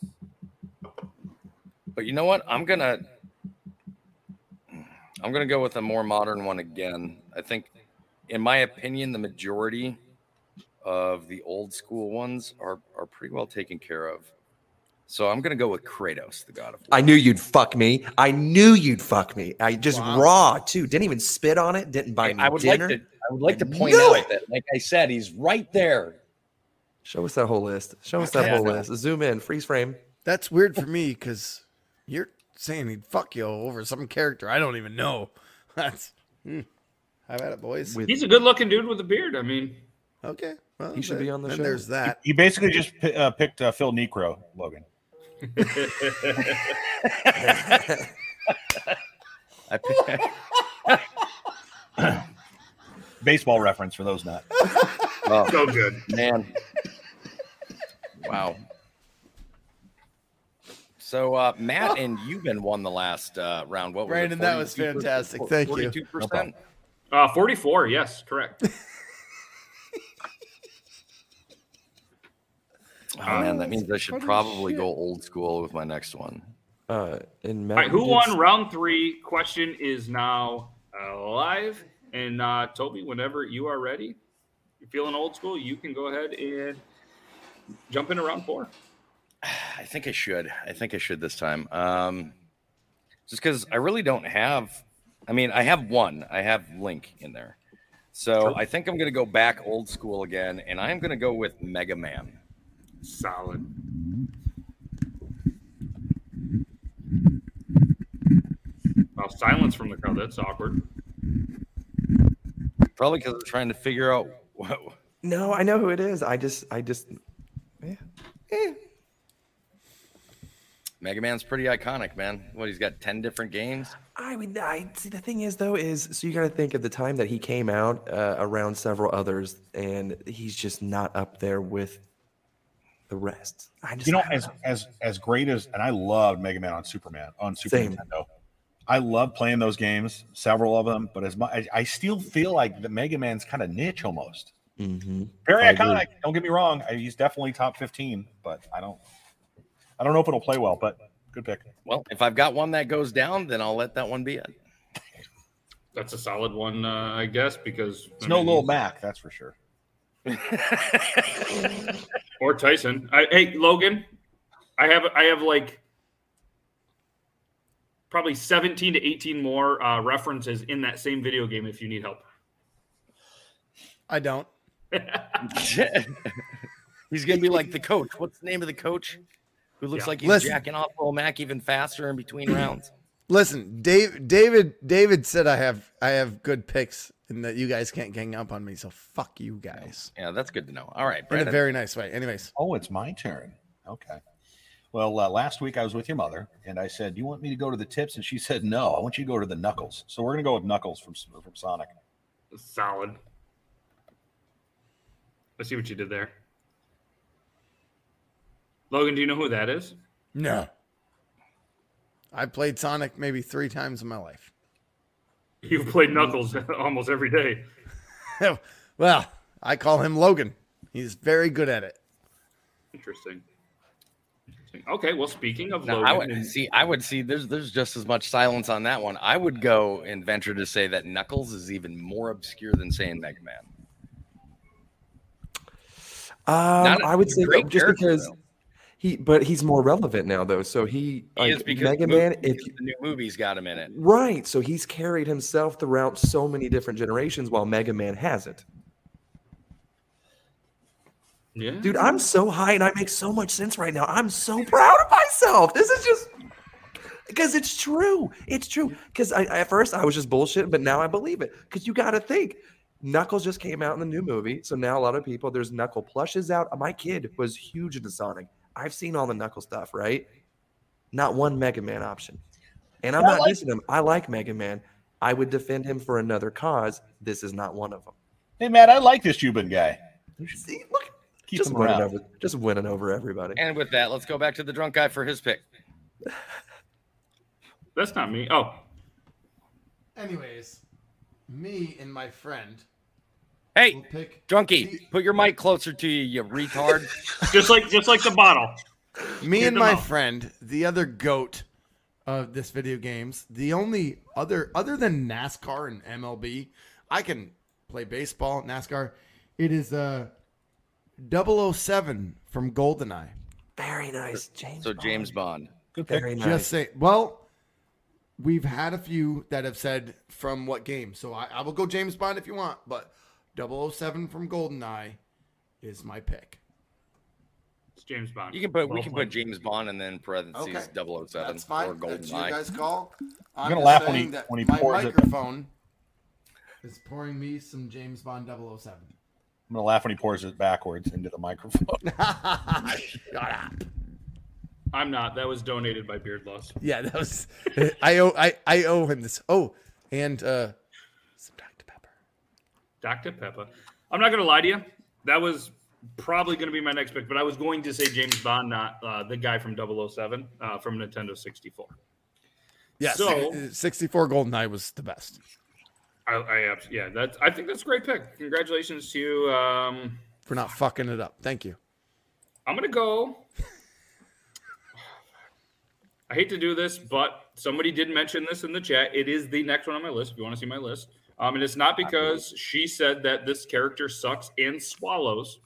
But you know what? I'm going to I'm to go with a more modern one again. I think in my opinion the majority of the old school ones are are pretty well taken care of. So I'm going to go with Kratos, the god of war. I knew you'd fuck me. I knew you'd fuck me. I just raw too. Didn't even spit on it. Didn't buy me I would dinner. like to I would like to point out it. that like I said he's right there. Show us that whole list. Show us that Yeah. whole list. Zoom in. Freeze frame. That's weird for me because you're saying he'd fuck you over some character I don't even know. That's hmm. Have at it, boys. He's a good-looking dude with a beard. I mean, okay. Well, He should then- be on the then show. There's that. You basically just pi- uh, picked uh, Phil Niekro, Logan. I pick- Baseball reference for those not. oh, so good. man. Wow. So uh, Matt and Euban won the last uh, round. What was it, Brandon, that was 42%? fantastic. Thank you. Forty-two percent. Uh, 44. Yes, correct. Oh man, that means I should probably go old school with my next one. Uh, and All Matt, right, who did won round three? Question is now live. And uh, Toby, whenever you are ready, you're feeling old school, you can go ahead and jump into round four. I think I should. I think I should this time. Um, just because I really don't have. I mean, I have one. I have Link in there. So I think I'm going to go back old school again, and I'm going to go with Mega Man. Solid. Well, silence from the crowd. That's awkward. Probably because I'm trying to figure out what. No, I know who it is. I just, I just, Yeah. Mega Man's pretty iconic, man. What he's got ten different games. I mean, I see. The thing is, though, is so you got to think at the time that he came out uh, around several others, and he's just not up there with the rest. I just, You know, I don't as as as great as and I loved Mega Man on Superman on Super Same. Nintendo. I love playing those games, several of them. But as much, I, I still feel like the Mega Man's kind of niche almost. Mhm. Very I agree. iconic. Don't get me wrong. I, he's definitely top fifteen, but I don't. I don't know if it'll play well, but good pick. Well, if I've got one that goes down, then I'll let that one be it. That's a solid one, uh, I guess, because It's I no little Mac, that's for sure. or Tyson. I, hey, Logan, I have I have like probably 17 to 18 more uh, references in that same video game if you need help. I don't. he's gonna be like the coach. What's the name of the coach? Who looks Yeah. like he's Listen. jacking off little Mac even faster in between rounds. Listen, Dave, David, David said I have I have good picks and that you guys can't gang up on me. So fuck you guys Yeah, that's good to know. All right, in a very nice way. Anyways, Oh, it's my turn. Okay. Well, uh, last week I was with your mother, and I said, "Do you want me to go to the tips?" And she said, "No, I want you to go to the knuckles." So we're gonna go with knuckles from from Sonic. Solid. Let's see what you did there. Logan, do you know who that is? no. I played Sonic maybe three times in my life. You've played Knuckles almost every day. well, I call him Logan. He's very good at it. Interesting. Interesting. Okay, well, speaking of Now, Logan, I would and- see. I would see. There's there's just as much silence on that one. I would go and venture to say that Knuckles is even more obscure than saying Mega Man. Um, Not a I would say great just because though. He, but he's more relevant now though. So he, He like is because Mega the movie- Man, if because the new movie's got him in it. right, so he's carried himself throughout so many different generations, while Mega Man hasn't. yeah, Dude, I'm so high and I make so much sense right now. I'm so proud of myself. This is just because it's true. It's true. Because I, at first I was just bullshit, but now I believe it. Because you got to think, Knuckles just came out in the new movie, so now a lot of people there's Knuckle plushes out. My kid was huge into Sonic. I've seen all the Knuckle stuff, right? Not one Mega Man option, and I'm I not like- dissing him. I like Mega Man. I would defend him for another cause. This is not one of them. Hey, Matt, I like this Cuban guy. See, look, Keep just him winning around. over, just winning over everybody. And with that, let's go back to the drunk guy for his pick. That's not me. Oh, Anyways, me and my friend Hey, will pick drunkie, put your mic closer to you, you retard. just like just like the bottle. me Get and my out. friend, the other goat of this video games, the only other other than NASCAR and MLB, I can play baseball, NASCAR. It is uh 007 from GoldenEye. Very nice, James. So James Bond. Good pick. Very nice. Just say, well, we've had a few that have said from what game. So I, I will go James Bond if you want, but 007 from GoldenEye is my pick. It's James Bond. You can put we can played. put James Bond and then parentheses Okay. 007 That's fine. or That's you GoldenEye. guys call. I'm, gonna laugh when saying he- that when he my pours it. microphone is pouring me some James Bond 007. I'm gonna laugh when he pours it backwards into the microphone. Shut up. I'm not. That was donated by Beard Laws. Yeah, that was. I owe. I, I owe him this. Oh, and uh, some Dr Pepper. Dr. Pepper. I'm not gonna lie to you. That was probably gonna be my next pick, but I was going to say James Bond, not uh, the guy from 007 uh, from Nintendo 64. Yeah, So- 64 Golden Eye was the best I, I yeah, that's. I think that's a great pick. Congratulations to you. Um, for not fucking it up. Thank you. I'm gonna go. I hate to do this, but somebody did mention this in the chat. It is the next one on my list. If you want to see my list, um, and it's not because she said that this character sucks and swallows.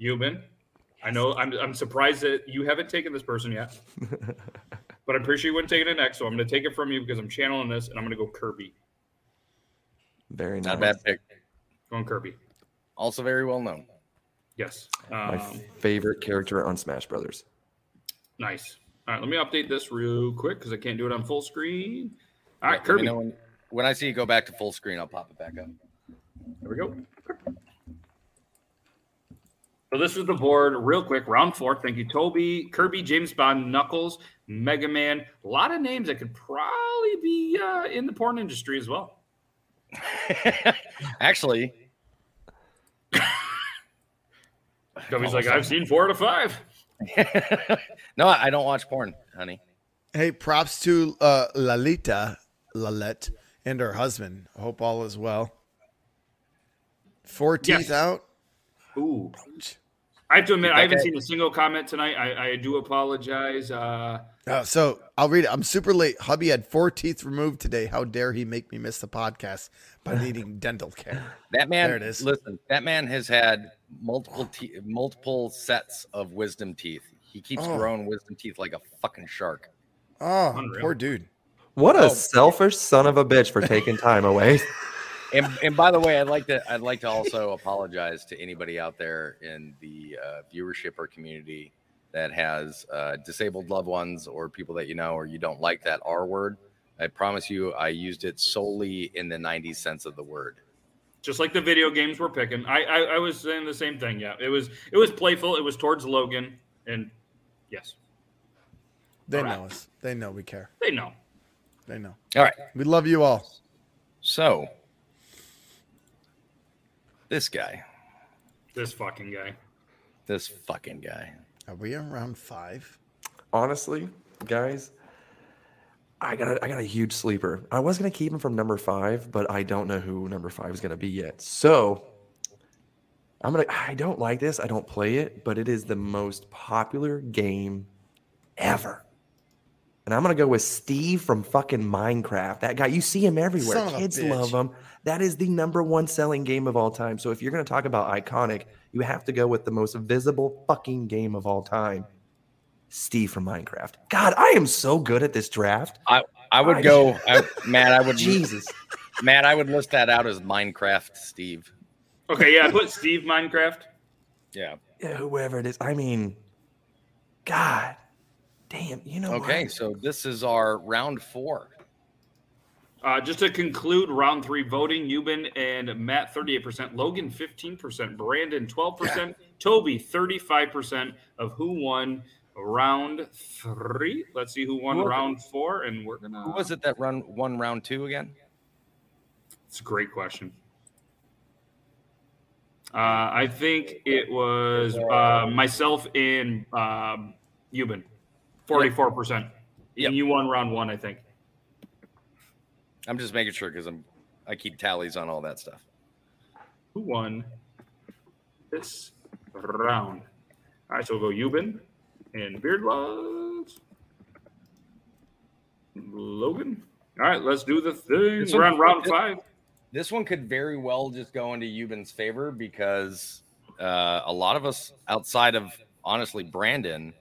Euban, I know. I'm, I'm surprised that you haven't taken this person yet, but I'm pretty sure you wouldn't take it in next. So I'm going to take it from you because I'm channeling this, and I'm going to go Kirby. Very nice. Not a bad pick. Going Kirby. Also very well known. Yes. My Um, favorite character on Smash Brothers. nice. All right, let me update this real quick because I can't do it on full screen. All right, Let me Kirby. Know when, when I see you go back to full screen, I'll pop it back up. There we go. So this is the board, real quick. Round four. Thank you, Toby, Kirby, James Bond, Knuckles, Mega Man. A lot of names that could probably be uh, in the porn industry as well. Actually, Toby's like, I've seen four out of five. no, I don't watch porn, honey. Hey, props to uh, Lalita Lalette and her husband. Hope all is well. Four teeth Yes. out. Ooh. I have to admit, I haven't Okay. seen a single comment tonight. I, I do apologize. Uh, Oh, so I'll read it. I'm super late. Hubby had four teeth removed today. How dare he make me miss the podcast by needing dental care? That man, There it is. listen, that man has had multiple te- multiple sets of wisdom teeth. He keeps Oh. growing wisdom teeth like a fucking shark. Oh, Unreal. poor dude. What a Oh. selfish son of a bitch for taking time away. And and by the way, I'd like to I'd like to also apologize to anybody out there in the uh, viewership or community that has uh, disabled loved ones or people that you know or you don't like that R word. I promise you, I used it solely in the 90s sense of the word. just like the video games we're picking. I, I I was saying the same thing. Yeah, it was it was playful. It was towards Logan, and yes, They All right. know us. They know we care. they know. They know. All right. We love you all. So, this guy, This fucking guy. this fucking guy. Are we around five? Honestly, guys, I got a, I got a huge sleeper. I was gonna keep him from number five, but I don't know who number five is gonna be yet. So I'm gonna. I don't like this. I don't play it, but it is the most popular game ever. And I'm gonna go with Steve from fucking Minecraft. That guy, you see him everywhere. Son Kids love him. That is the number one selling game of all time. So if you're gonna talk about iconic, you have to go with the most visible fucking game of all time. Steve from Minecraft. God, I am so good at this draft. I I would I- go, I, Matt. I would Jesus. Matt. I would list that out as Minecraft, Steve. Okay, yeah, I put Steve Minecraft. Yeah. Yeah, whoever it is. I mean, God damn, you know Okay, what? so this is our round four. Uh, just to conclude round three voting, Euban and Matt 38%, Logan 15%, Brandon 12%, Toby 35% of who won round three. Let's see who won Who was it? round four, and we're gonna. Who was it that run one round two again? It's a great question. Uh, I think it was uh, myself and um, Euban, forty-four percent. Yep. And you won round one, I think. I'm just making sure because I'm I keep tallies on all that stuff. Who won this round? All right, so we'll go Euban and Beardlaws. Logan. All right, let's do the thing. This We're one- on round this- five. This one could very well just go into Euban's favor because uh, a lot of us outside of honestly Brandon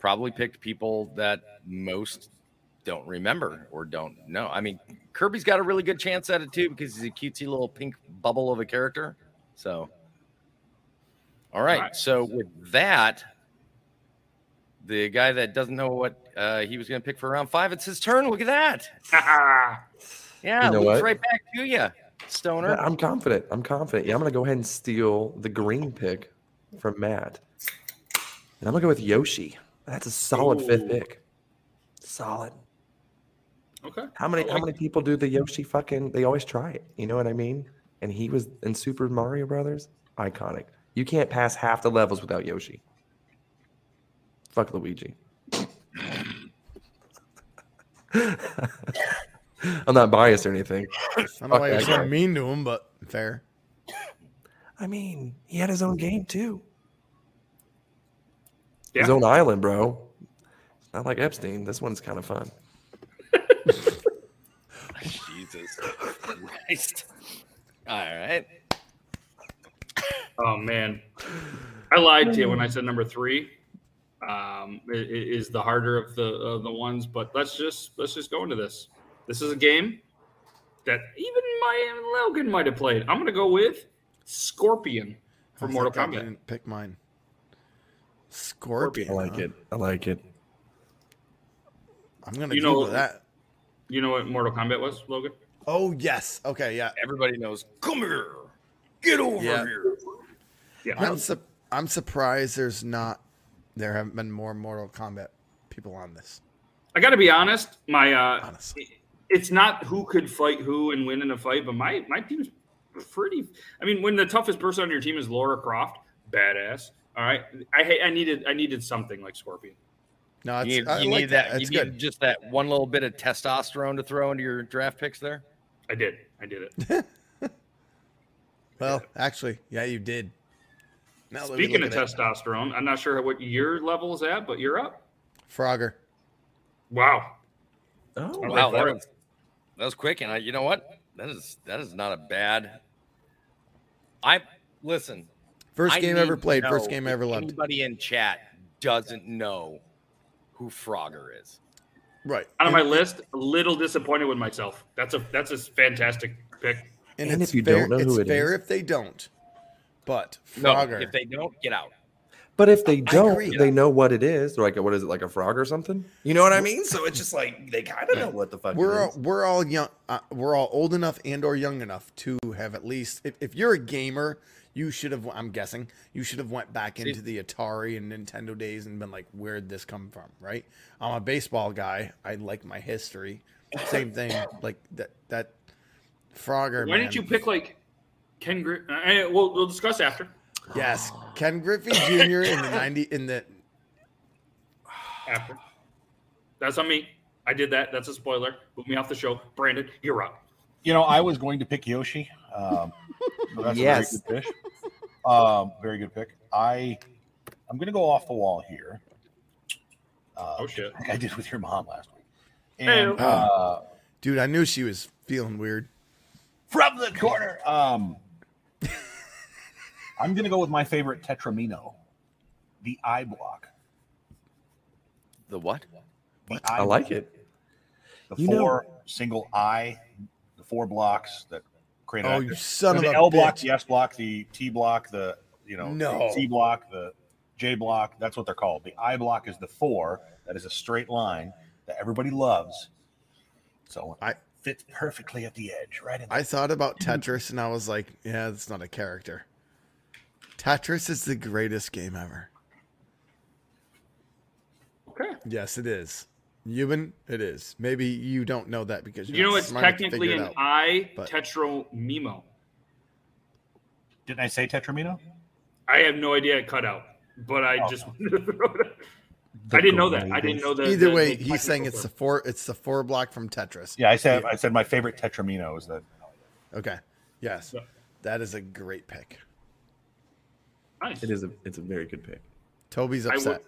probably picked people that most don't remember or don't know. I mean, Kirby's got a really good chance at it too because he's a cutesy little pink bubble of a character. So, all right. right. So with that, the guy that doesn't know what uh, he was going to pick for round five, it's his turn. Look at that. Yeah, You know loops what? right back to you, Stoner. I'm confident. I'm confident. Yeah, I'm gonna go ahead and steal the green pick from Matt, and I'm gonna go with Yoshi. That's a solid fifth pick. Solid. Okay. How many? I How like many people do the Yoshi fucking? They always try it. You know what I mean? And he was in Super Mario Brothers. Iconic. You can't pass half the levels without Yoshi. Fuck Luigi. I'm not biased or anything. I don't know why you're so mean to him, but fair. I mean, he had his own game too. Yeah. His own island, bro. Not like Epstein. This one's kind of fun. Jesus Christ. All right. Oh man, I lied to you when I said number three. Um, i- i- is the harder of the of the ones, but let's just let's just go into this. This is a game that even my Logan might have played. I'm gonna go with Scorpion for Mortal think I Kombat. didn't pick mine. Scorpion. I like huh? it. I like it. I'm gonna You Google know- that. You know what Mortal Kombat was, Logan? Oh yes. Okay. Yeah. Everybody knows. Come here. Get over Yeah. here. Yeah. I'm su- I'm surprised there's not there haven't been more Mortal Kombat people on this. I got to be honest. My uh, Honestly. it's not who could fight who and win in a fight, but my my team's pretty. I mean, when the toughest person on your team is Laura Croft, badass. All right, I I needed I needed something like Scorpion. No, it's, You need, I you like need that. That's you good. need just that one little bit of testosterone to throw into your draft picks there. I did. I did it. Well, actually, yeah, you did. Now Speaking of look at it. testosterone, I'm not sure what your level is at, but you're up. Frogger. Wow. Oh, Wow, that was that was quick, and I, you know what? That is that is not a bad. I listen. First I game need ever played. First game if ever loved. Anybody in chat doesn't know who Frogger is. Right. Out of And- my list, a little disappointed with myself. That's a that's a fantastic pick. And, And if you fair, don't know it's who it fair is. if they don't. But No, Frogger. if they don't, get out. But if they don't, they know what it is. They're like, what is it, like a frog or something? You know what I mean? So it's just like they kind of know what the fuck. we're it all, is. we're all young. Uh, we're all old enough and or young enough to have at least. If, if you're a gamer, you should have. I'm guessing you should have went back into the Atari and Nintendo days and been like, where'd this come from? Right. I'm a baseball guy. I like my history. Same thing. Like that. That Frogger. Why man. didn't you pick like Ken Grit? Uh, we'll we'll discuss after. Yes, Ken Griffey Jr. in the ninety in the After. That's on me. I did that. That's a spoiler. Move me off the show. Brandon, you're up. You know, I was going to pick Yoshi. Um, so that's Yes. a very good fish. Um, very good pick. I I'm going to go off the wall here. Uh, Oh shit. like I did with your mom last week. And Hey. uh, dude. I knew she was feeling weird. from the corner, um, I'm going to go with my favorite Tetromino, the I block. The what? The I like block. it. The You know- four single eye, the four blocks that create. an Oh, eye- you son of a the a L block, the S block, the T block, the you know, No. the C block, the J block. That's what they're called. The I block is the four. That is a straight line that everybody loves. So I- I fits perfectly at the edge, right in. I thought about Tetris and I was like, yeah, that's not a character. Tetris is the greatest game ever. Okay. Yes, it is. Euban, it is. Maybe you don't know that because you're You know not it's smart enough to technically figure an out. I but- Tetro Mimo. Didn't I say Tetromino? I have no idea it cut out, but I Oh. just wanted to throw it. I didn't know that. I didn't know that. Either that- way, that he's saying it's the four. It's the four block from Tetris. Yeah, I said I said my favorite Tetromino is that. Okay. Yes, Yeah. that is a great pick. nice. It is a it's a very good pick. Toby's I, upset.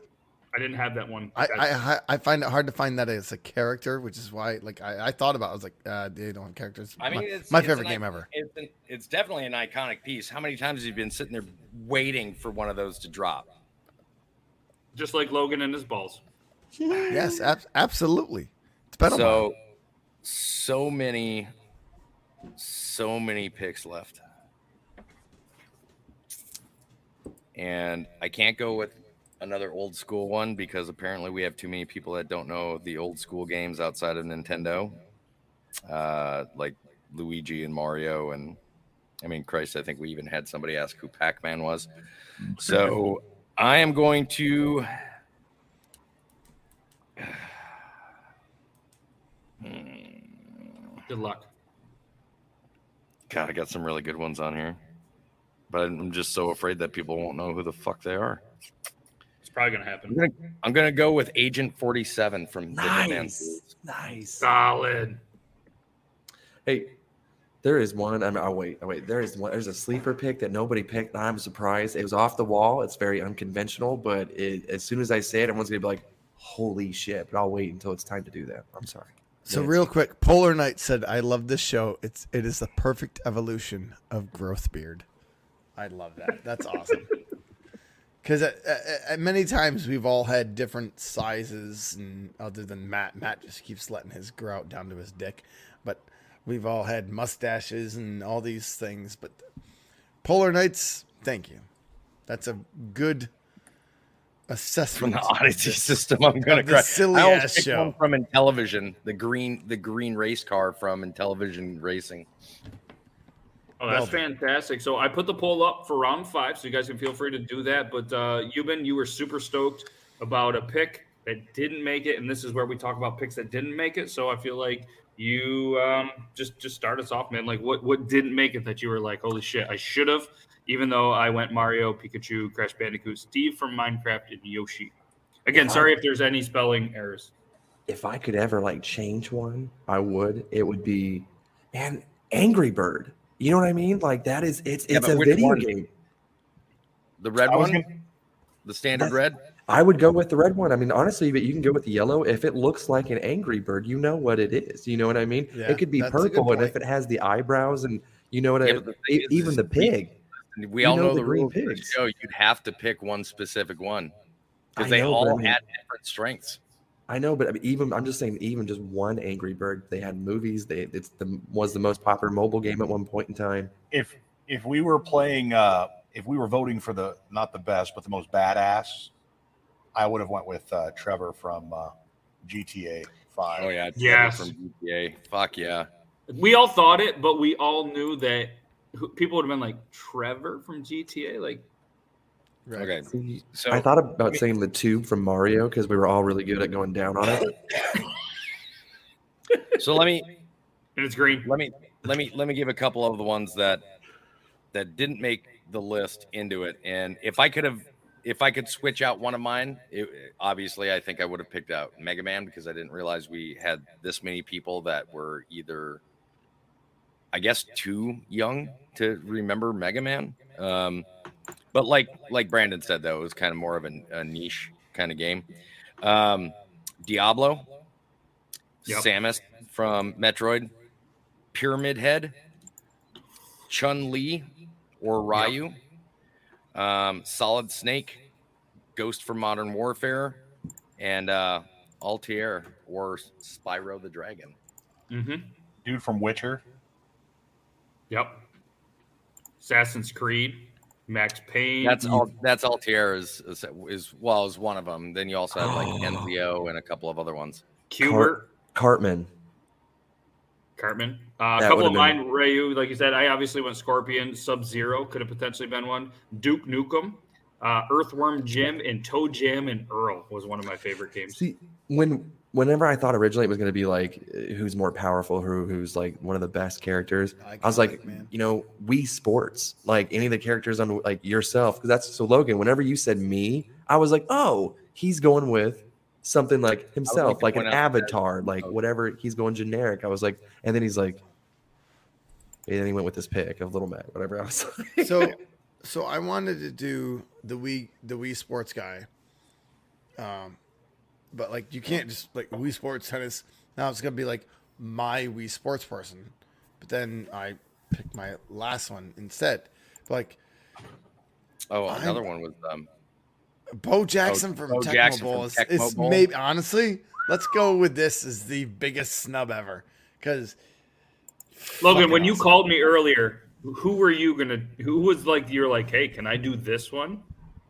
Would, I didn't have that one. I, I I I find it hard to find that as a character, which is why like I, I thought about. It. I was like, uh, they don't have characters. I mean, my, it's my it's favorite an game ever. It's, an, it's definitely an iconic piece. How many times have you been sitting there waiting for one of those to drop? just like Logan and his balls. Yes, ab- absolutely. It's been a while. so, so many, so many picks left, and I can't go with another old school one because apparently we have too many people that don't know the old school games outside of Nintendo, uh, like Luigi and Mario, and I mean, Christ, I think we even had somebody ask who Pac-Man was. So I am going to. Good luck. God, I got some really good ones on here, but I'm just so afraid that people won't know who the fuck they are. It's probably gonna I'm happen. gonna, I'm gonna go with Agent 47 from the Hitman Nice, nice. Solid. Hey, there is one. I mean, oh wait, oh wait. There is one. There's a sleeper pick that nobody picked. I'm surprised. It was off the wall. It's very unconventional, but it, as soon as I say it, everyone's gonna be like, "Holy shit!" But I'll wait until it's time to do that. I'm sorry. So Yeah, real quick, Polar Knight said, "I love this show. It's it is the perfect evolution of growth beard." I love that. That's awesome. Because many times we've all had different sizes, and other than Matt, Matt just keeps letting his grow out down to his dick. But we've all had mustaches and all these things. But Polar Knights, thank you. That's a good assessment From the Odyssey system, I'm gonna cry. silly I show. one from Intellivision, the green, the green race car from Intellivision Racing. Oh, that's Well done. fantastic. So I put the poll up for round five, so you guys can feel free to do that. But uh Euban, you were super stoked about a pick that didn't make it, and this is where we talk about picks that didn't make it. So I feel like you um just just start us off, man. Like what what didn't make it that you were like, holy shit, I should have, even though I went Mario, Pikachu, Crash Bandicoot, Steve from Minecraft, and Yoshi. Again, sorry if there's any spelling errors. If I could ever like change one, I would. It would be, man, Angry Bird. You know what I mean? Like that is it's Yeah, it's but a video one? game. The red one, gonna- the standard That's- red. I would go with the red one. I mean, honestly, but you can go with the yellow. If it looks like an Angry Bird, you know what it is. You know what I mean? Yeah, it could be that's a good purple, and if it has the eyebrows, and you know what Yeah, I but the thing is, even is the we- pig. We You all know know, the the, green rules of the show. You'd have to pick one specific one because they know, all I mean- had different strengths. I know, but I mean, even I'm just saying, even just one Angry Bird. They had movies. They it's the was the most popular mobile game at one point in time. if if we were playing uh if we were voting for the not the best but the most badass i would have went with uh trevor from uh gta 5 Oh yeah, Trevor Yes. from GTA. Fuck yeah. We all thought it, but we all knew that people would have been like Trevor from GTA. Like, Right. Okay, See, so I thought about saying the tube from Mario because we were all really good at going down on it. so let me and it's green. let me let me let me give a couple of the ones that that didn't make the list into it and if i could have if i could switch out one of mine it, obviously i think i would have picked out mega man because i didn't realize we had this many people that were either i guess too young to remember mega man um, but like like brandon said though it was kind of more of a, a niche kind of game. Um, diablo. Yep. samus from metroid. Pyramid Head, Chun Li or Ryu, um, Solid Snake, Ghost from Modern Warfare, and uh, Altair or Spyro the Dragon. Mm-hmm. dude from witcher. Yep. Assassin's Creed, Max Payne. That's all. That's Altair is, is is well is one of them. Then you also have like Enzio and a couple of other ones. Q*bert, Cartman. Cartman. Uh, a couple of would've mine, Ryu, like you said, I obviously went Scorpion. Sub Zero could have potentially been one. Duke Nukem, uh, Earthworm Jim, and ToeJam and Earl was one of my favorite games. See, when whenever I thought originally it was going to be like uh, who's more powerful, who who's like one of the best characters, I, was like, you know, we Sports, like any of the characters on like yourself, because that's so Logan. Whenever you said me, I was like, oh, he's going with something like himself, like an avatar, like whatever. He's going generic. I was like, and then he's like, and then he went with this pick of Little Mac, whatever. I was like, so, so I wanted to do the Wii, the Wii Sports guy. Um, but like you can't just like Wii Sports tennis. Now it's gonna be like my Wii Sports person. But then I picked my last one instead. But like, oh, another I'm, one was um, Bo Jackson Bo, from Bo Tecmo Jackson Bowl is, is maybe honestly. Let's go with this as the biggest snub ever because. Logan, when awesome. you called me earlier, who were you gonna? Who was like you're like, hey, can I do this one?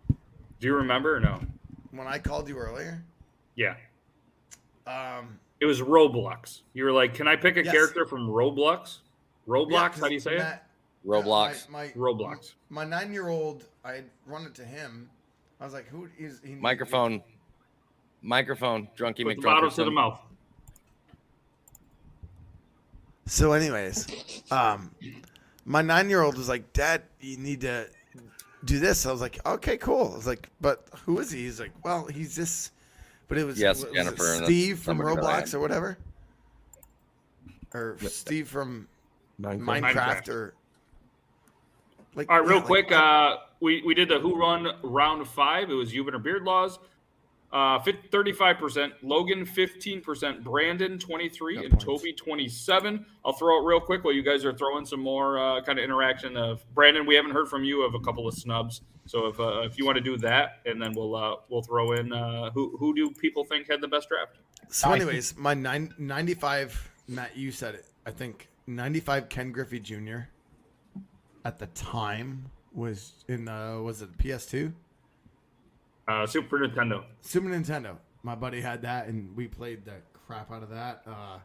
Do you remember or no? When I called you earlier. Yeah. Um, it was Roblox. You were like, "Can I pick a yes. character from Roblox?" Roblox? Yeah, How do you say Matt, it? Roblox. My, my, Roblox. My nine-year-old, I run it to him. I was like, "Who is he?" Microphone. He, Microphone. Drunky Put the bottle to the mouth. So, anyways, um, my nine-year-old was like, "Dad, you need to do this." I was like, "Okay, cool." I was like, "But who is he?" He's like, "Well, he's this." But it was yes, was Jennifer, it Steve from Roblox or whatever, or Steve from Minecraft, Minecraft, or like. All right, real yeah, quick, like, uh, we we did the Who Run round five. It was Euban or Beard Laws. Uh, 35%, Logan 15%, Brandon 23, and points. Toby 27. I'll throw it real quick while you guys are throwing some more uh, kind of interaction of Brandon. We haven't heard from you of a couple of snubs, so if uh, if you want to do that, and then we'll uh, we'll throw in uh, who who do people think had the best draft? So, anyways, my nine, 95, Matt, you said it. I think 95 Ken Griffey Jr. at the time was in uh, was it PS2? Uh, Super Nintendo. Super Nintendo. My buddy had that, and we played the crap out of that. Uh,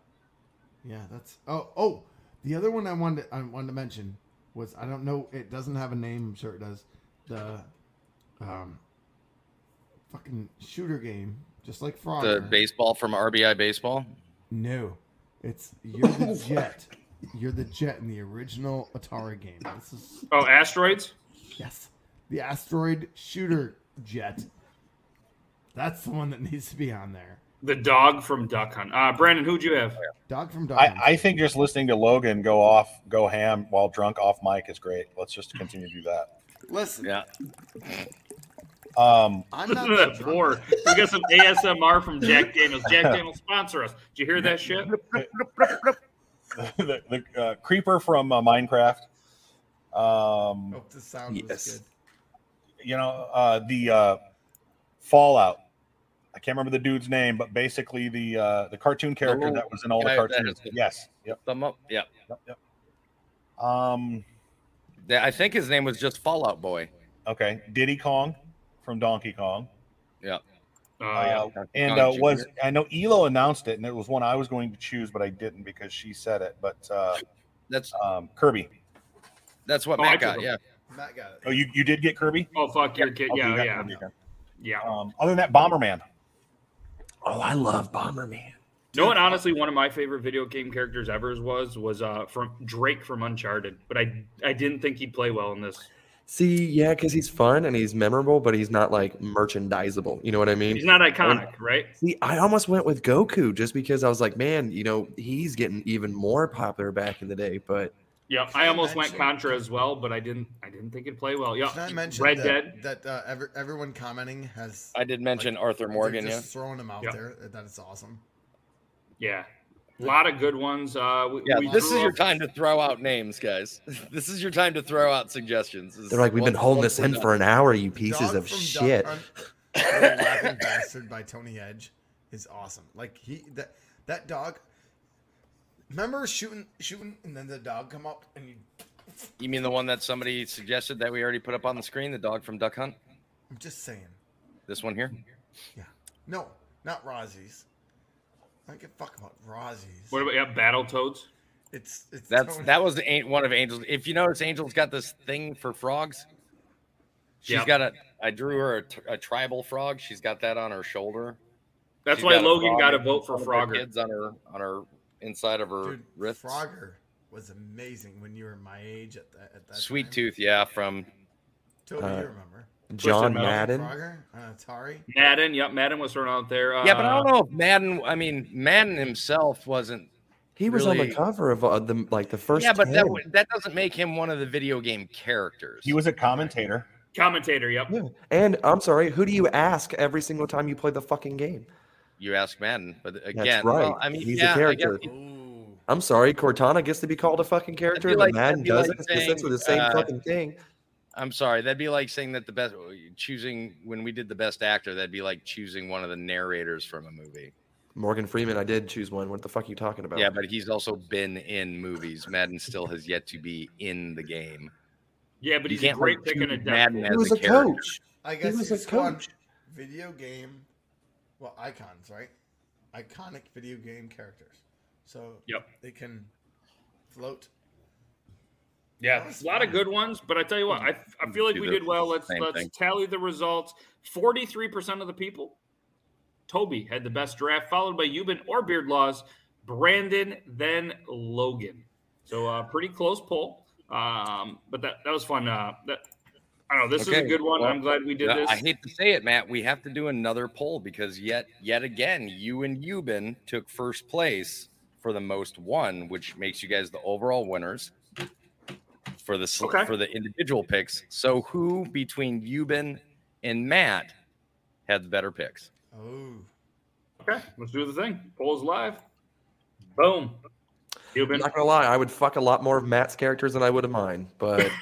yeah, that's. Oh, oh, the other one I wanted I wanted to mention was I don't know. It doesn't have a name. I'm sure it does. The um, fucking shooter game, just like Frog. The baseball from RBI Baseball. No, it's you're the jet. You're the jet in the original Atari game. This is oh asteroids. Yes, the asteroid shooter jet. That's the one that needs to be on there. The dog from Duck Hunt. Uh, Brandon, who'd you have? Dog from Duck I, I, think just listening to Logan go off, go ham while drunk off mic is great. Let's just continue to do that. Listen. Yeah. Um, I'm not that poor. We got some ASMR from Jack Daniels. Jack Daniels sponsor us. Did you hear that shit? the, the uh, creeper from uh, Minecraft. Um, Hope the sound yes. was good you know, uh, the uh, Fallout. I can't remember the dude's name, but basically the uh, the cartoon character that was in all the cartoons. Yes. Yep. Thumb up. Yep. Yep. Yep. Um, yeah, I think his name was just Fallout Boy. Okay, Diddy Kong from Donkey Kong. Yeah. Uh, uh, yeah. And uh, was I know Elo announced it, and it was one I was going to choose, but I didn't because she said it. But uh, that's um, Kirby. That's what oh, Matt got. Yeah. Matt got it. Oh, you, you did get Kirby? Oh, fuck your kid. Yeah, yeah. Yeah. yeah. Um, other than that, Bomberman. Oh, I love Bomberman. You know what? Honestly, one of my favorite video game characters ever was was uh from Drake from Uncharted, but I I didn't think he'd play well in this. See, yeah, because he's fun and he's memorable, but he's not like merchandisable. You know what I mean? He's not iconic, and, right? See, I almost went with Goku just because I was like, man, you know, he's getting even more popular back in the day, but yeah, I almost went Contra as well, but I didn't. I didn't think it'd play well. Yeah, I mention Red that, Dead. That uh, every, everyone commenting has. I did mention like, Arthur Morgan. Just yeah, throwing him out yep. there. That is awesome. Yeah, a lot of good ones. Uh, we, yeah, we this is your time to throw out names, guys. this is your time to throw out suggestions. This They're like, we've been holding this in for an hour, you pieces Dog of shit. Laughing Bastard by Tony Edge is awesome. Like he that that dog. Remember shooting shooting and then the dog come up and you you mean the one that somebody suggested that we already put up on the screen, the dog from Duck Hunt? I'm just saying. This one here? Yeah. No, not Rosie's. I don't give a fuck about Rosie's. What about yeah, Battle Toads? It's it's that's Tony. that was the ain't one of Angel's. If you notice, Angel's got this thing for frogs. She's yep. got a. I drew her a, a tribal frog. She's got that on her shoulder. That's She's why got Logan got a vote for one of Frogger. Kids on her on her inside of her Dude, wrists. Frogger was amazing when you were my age at that. At that Sweet time. tooth, yeah, from Toby, Uh, you remember? John Madden. Frogger, uh, Atari. Madden, yep, Madden was thrown out there. Uh, yeah, but I don't know if Madden. I mean, Madden himself wasn't. He was on the cover of uh, the like the first. Yeah, but that 10. w- that doesn't make him one of the video game characters. He was a commentator. Commentator, yep. Yeah. And I'm sorry, who do you ask every single time you play the fucking game? You ask Madden, but again, That's again, right. well, I mean, He's yeah, a I character. I'm sorry, Cortana gets to be called a fucking character, like- but Madden that'd be like doesn't. It's essentially the same uh, fucking thing. I'm sorry. That'd be like saying that the best choosing when we did the best actor. That'd be like choosing one of the narrators from a movie. Morgan Freeman, I did choose one. What the fuck are you talking about? Yeah, but he's also been in movies. Madden still has yet to be in the game. Yeah, but You he's a can't, great like, pick and a. Madden he as was a a coach. I guess was you a just go on coach. Video game, well, icons, right? Iconic video game characters. So Yep. they can float. Yeah, a lot of good ones, but I tell you what, I, I feel like we did well. Let's same let's thing. tally the results. Forty-three percent of the people, Toby had the best draft, followed by Euban or Beard Laws, Brandon, then Logan. So uh, pretty close poll. Um, but that that was fun. Uh, that I don't know. This is a good one. well, I'm glad we did this. I hate to say it, Matt. We have to do another poll because yet, yet again, you and Euban took first place for the most one, which makes you guys the overall winners for the Okay. for the individual picks. So, who between Euban and Matt had the better picks? Oh, Okay, let's do the thing. Poll's live. Boom. I'm Euban. not gonna lie, I would fuck a lot more of Matt's characters than I would of mine, but I don't know.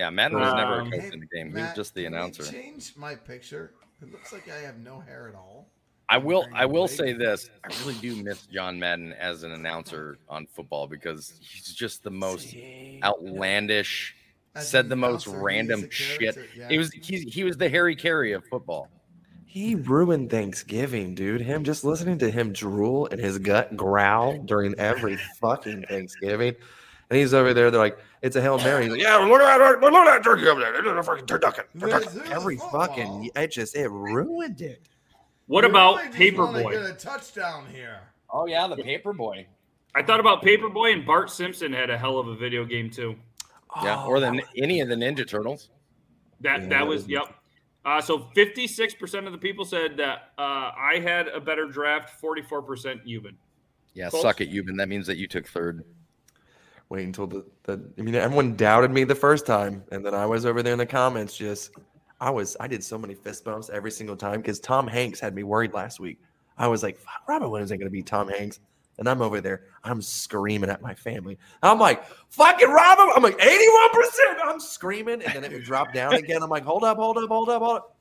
Yeah, Madden was never a Um, coach in the game. He was Matt, just the can we announcer. Change my picture. It looks like I have no hair at all. I will. I will wig. say this: I really do miss John Madden as an announcer on football because he's just the most outlandish. As said an the most announcer, random he's a shit. character, yeah. He was. He's, he was the Harry Caray of football. He ruined Thanksgiving, dude. Him just listening to him drool and his gut growl during every fucking Thanksgiving. And he's over there, they're like, it's a Hail Mary. He's like, yeah, look at that, look at that turkey over there. It's a fucking turducken. turducken." Every fucking, it just, it ruined it. What You about really Paperboy? Get a touchdown here. Oh yeah, the paper boy. I thought about Paperboy and Bart Simpson had a hell of a video game too. Yeah, Oh, or the any of the Ninja Turtles. That Yeah, that that was was- yep. Uh, so fifty six percent of the people said that uh, I had a better draft. Forty four percent Euban. Yeah, Colts? suck it, Euban. That means that you took third. Wait until the, the, I mean, everyone doubted me the first time. And then I was over there in the comments just, I was, I did so many fist bumps every single time because Tom Hanks had me worried last week. I was like, "Fuck, Robin Williams ain't going to be Tom Hanks. And I'm over there, I'm screaming at my family. I'm like, fucking Robert. I'm like, 81%. I'm screaming. And then it would drop down again. I'm like, hold up, hold up, hold up, hold up.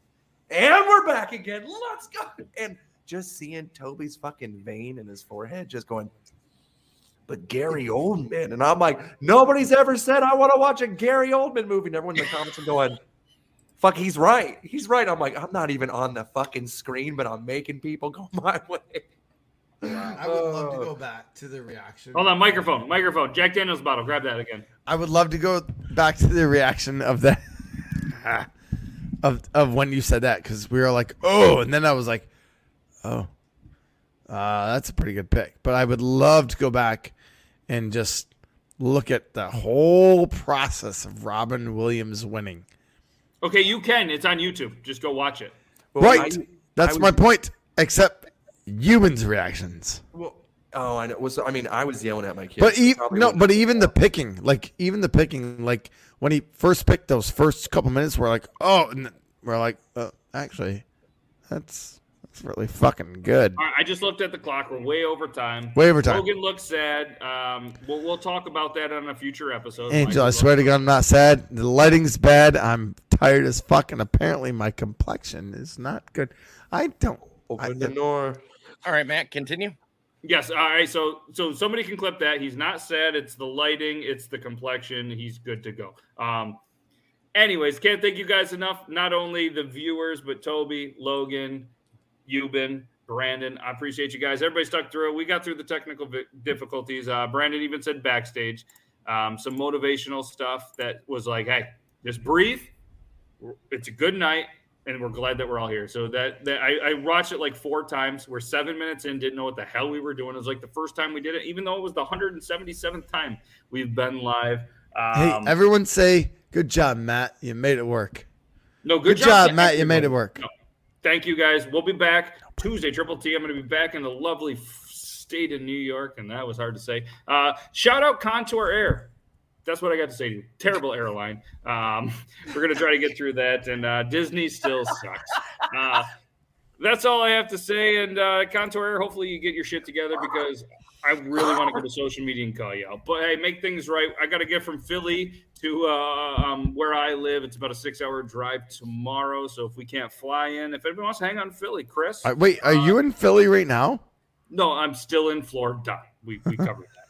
And we're back again. Let's go. And just seeing Toby's fucking vein in his forehead just going, but Gary Oldman. And I'm like, nobody's ever said I want to watch a Gary Oldman movie. And everyone in the comments are going, fuck, he's right. He's right. I'm like, I'm not even on the fucking screen, but I'm making people go my way. I would love to Oh. go back to the reaction. Hold on, microphone, microphone. Jack Daniels bottle. Grab that again. I would love to go back to the reaction of that of of when you said that because we were like, oh, and then I was like, oh, uh, that's a pretty good pick. But I would love to go back and just look at the whole process of Robin Williams winning. Okay, you can. It's on YouTube. Just go watch it. Well, right, I- that's I my was- point. Except humans' reactions. Well, oh, I know. Was I mean, I was yelling at my kids. But even no, but even the picking, like even the picking, like when he first picked those first couple minutes, we're like, oh, and we're like, uh, actually, that's that's really fucking good. All right, I just looked at the clock. We're way over time. Way over time. Logan looks sad. Um, we'll we'll talk about that on a future episode. Angel, I swear to God, I'm not sad. The lighting's bad. I'm tired as fuck, and apparently my complexion is not good. I don't. I, open the door. All right, Matt, continue. Yes. All right. So so somebody can clip that. He's not sad. It's the lighting. It's the complexion. He's good to go. Um. Anyways, can't thank you guys enough. Not only the viewers, but Toby, Logan, Euban, Brandon. I appreciate you guys. Everybody stuck through. it. We got through the technical difficulties. Uh, Brandon even said backstage um, some motivational stuff that was like, "Hey, just breathe. It's a good night, and we're glad that we're all here. So that, that I, I, watched it like four times. We're seven minutes in, didn't know what the hell we were doing. It was like the first time we did it, even though it was the 177th time we've been live. Um, hey, everyone say good job, Matt. You made it work. No, good, good job, job Matt. You made it work. No. Thank you guys. We'll be back Tuesday, Triple T. I'm going to be back in the lovely state of New York, and that was hard to say. Uh, shout out Contour Air that's what I got to say. Terrible airline. Um, we're gonna try to get through that, and uh, Disney still sucks. Uh, that's all I have to say. And uh, Contour Air, hopefully you get your shit together because I really want to go to social media and call you out. But hey, make things right. I got to get from Philly to uh, um, where I live. It's about a six-hour drive tomorrow. So if we can't fly in, if anyone wants to hang on Philly, Chris. Uh, wait, are you in Philly right now? No, I'm still in Florida. We we covered that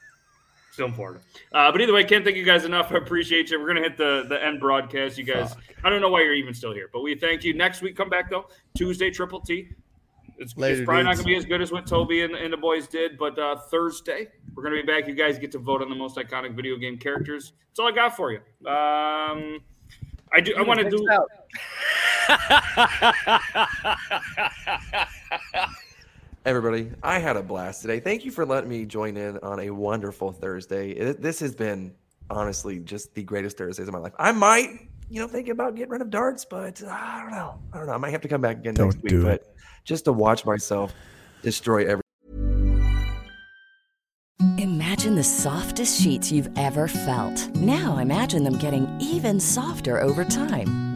still in Florida. Uh, but either way, can't thank you guys enough. I appreciate you. We're gonna hit the the end broadcast. You guys, Fuck. I don't know why you're even still here, but we thank you. Next week, come back though. Tuesday, Triple T. It's, Later, it's probably dudes. not gonna be as good as what Toby and, and the boys did, but uh, Thursday we're gonna be back. You guys get to vote on the most iconic video game characters. That's all I got for you. Um, I do. I want to do. everybody. I had a blast today. Thank you for letting me join in on a wonderful Thursday. It, this has been honestly just the greatest Thursdays of my life. I might, you know, thinking about getting rid of darts, but uh, I don't know. I don't know. I might have to come back again don't next week. But just to watch myself destroy every. Imagine the softest sheets you've ever felt. Now imagine them getting even softer over time.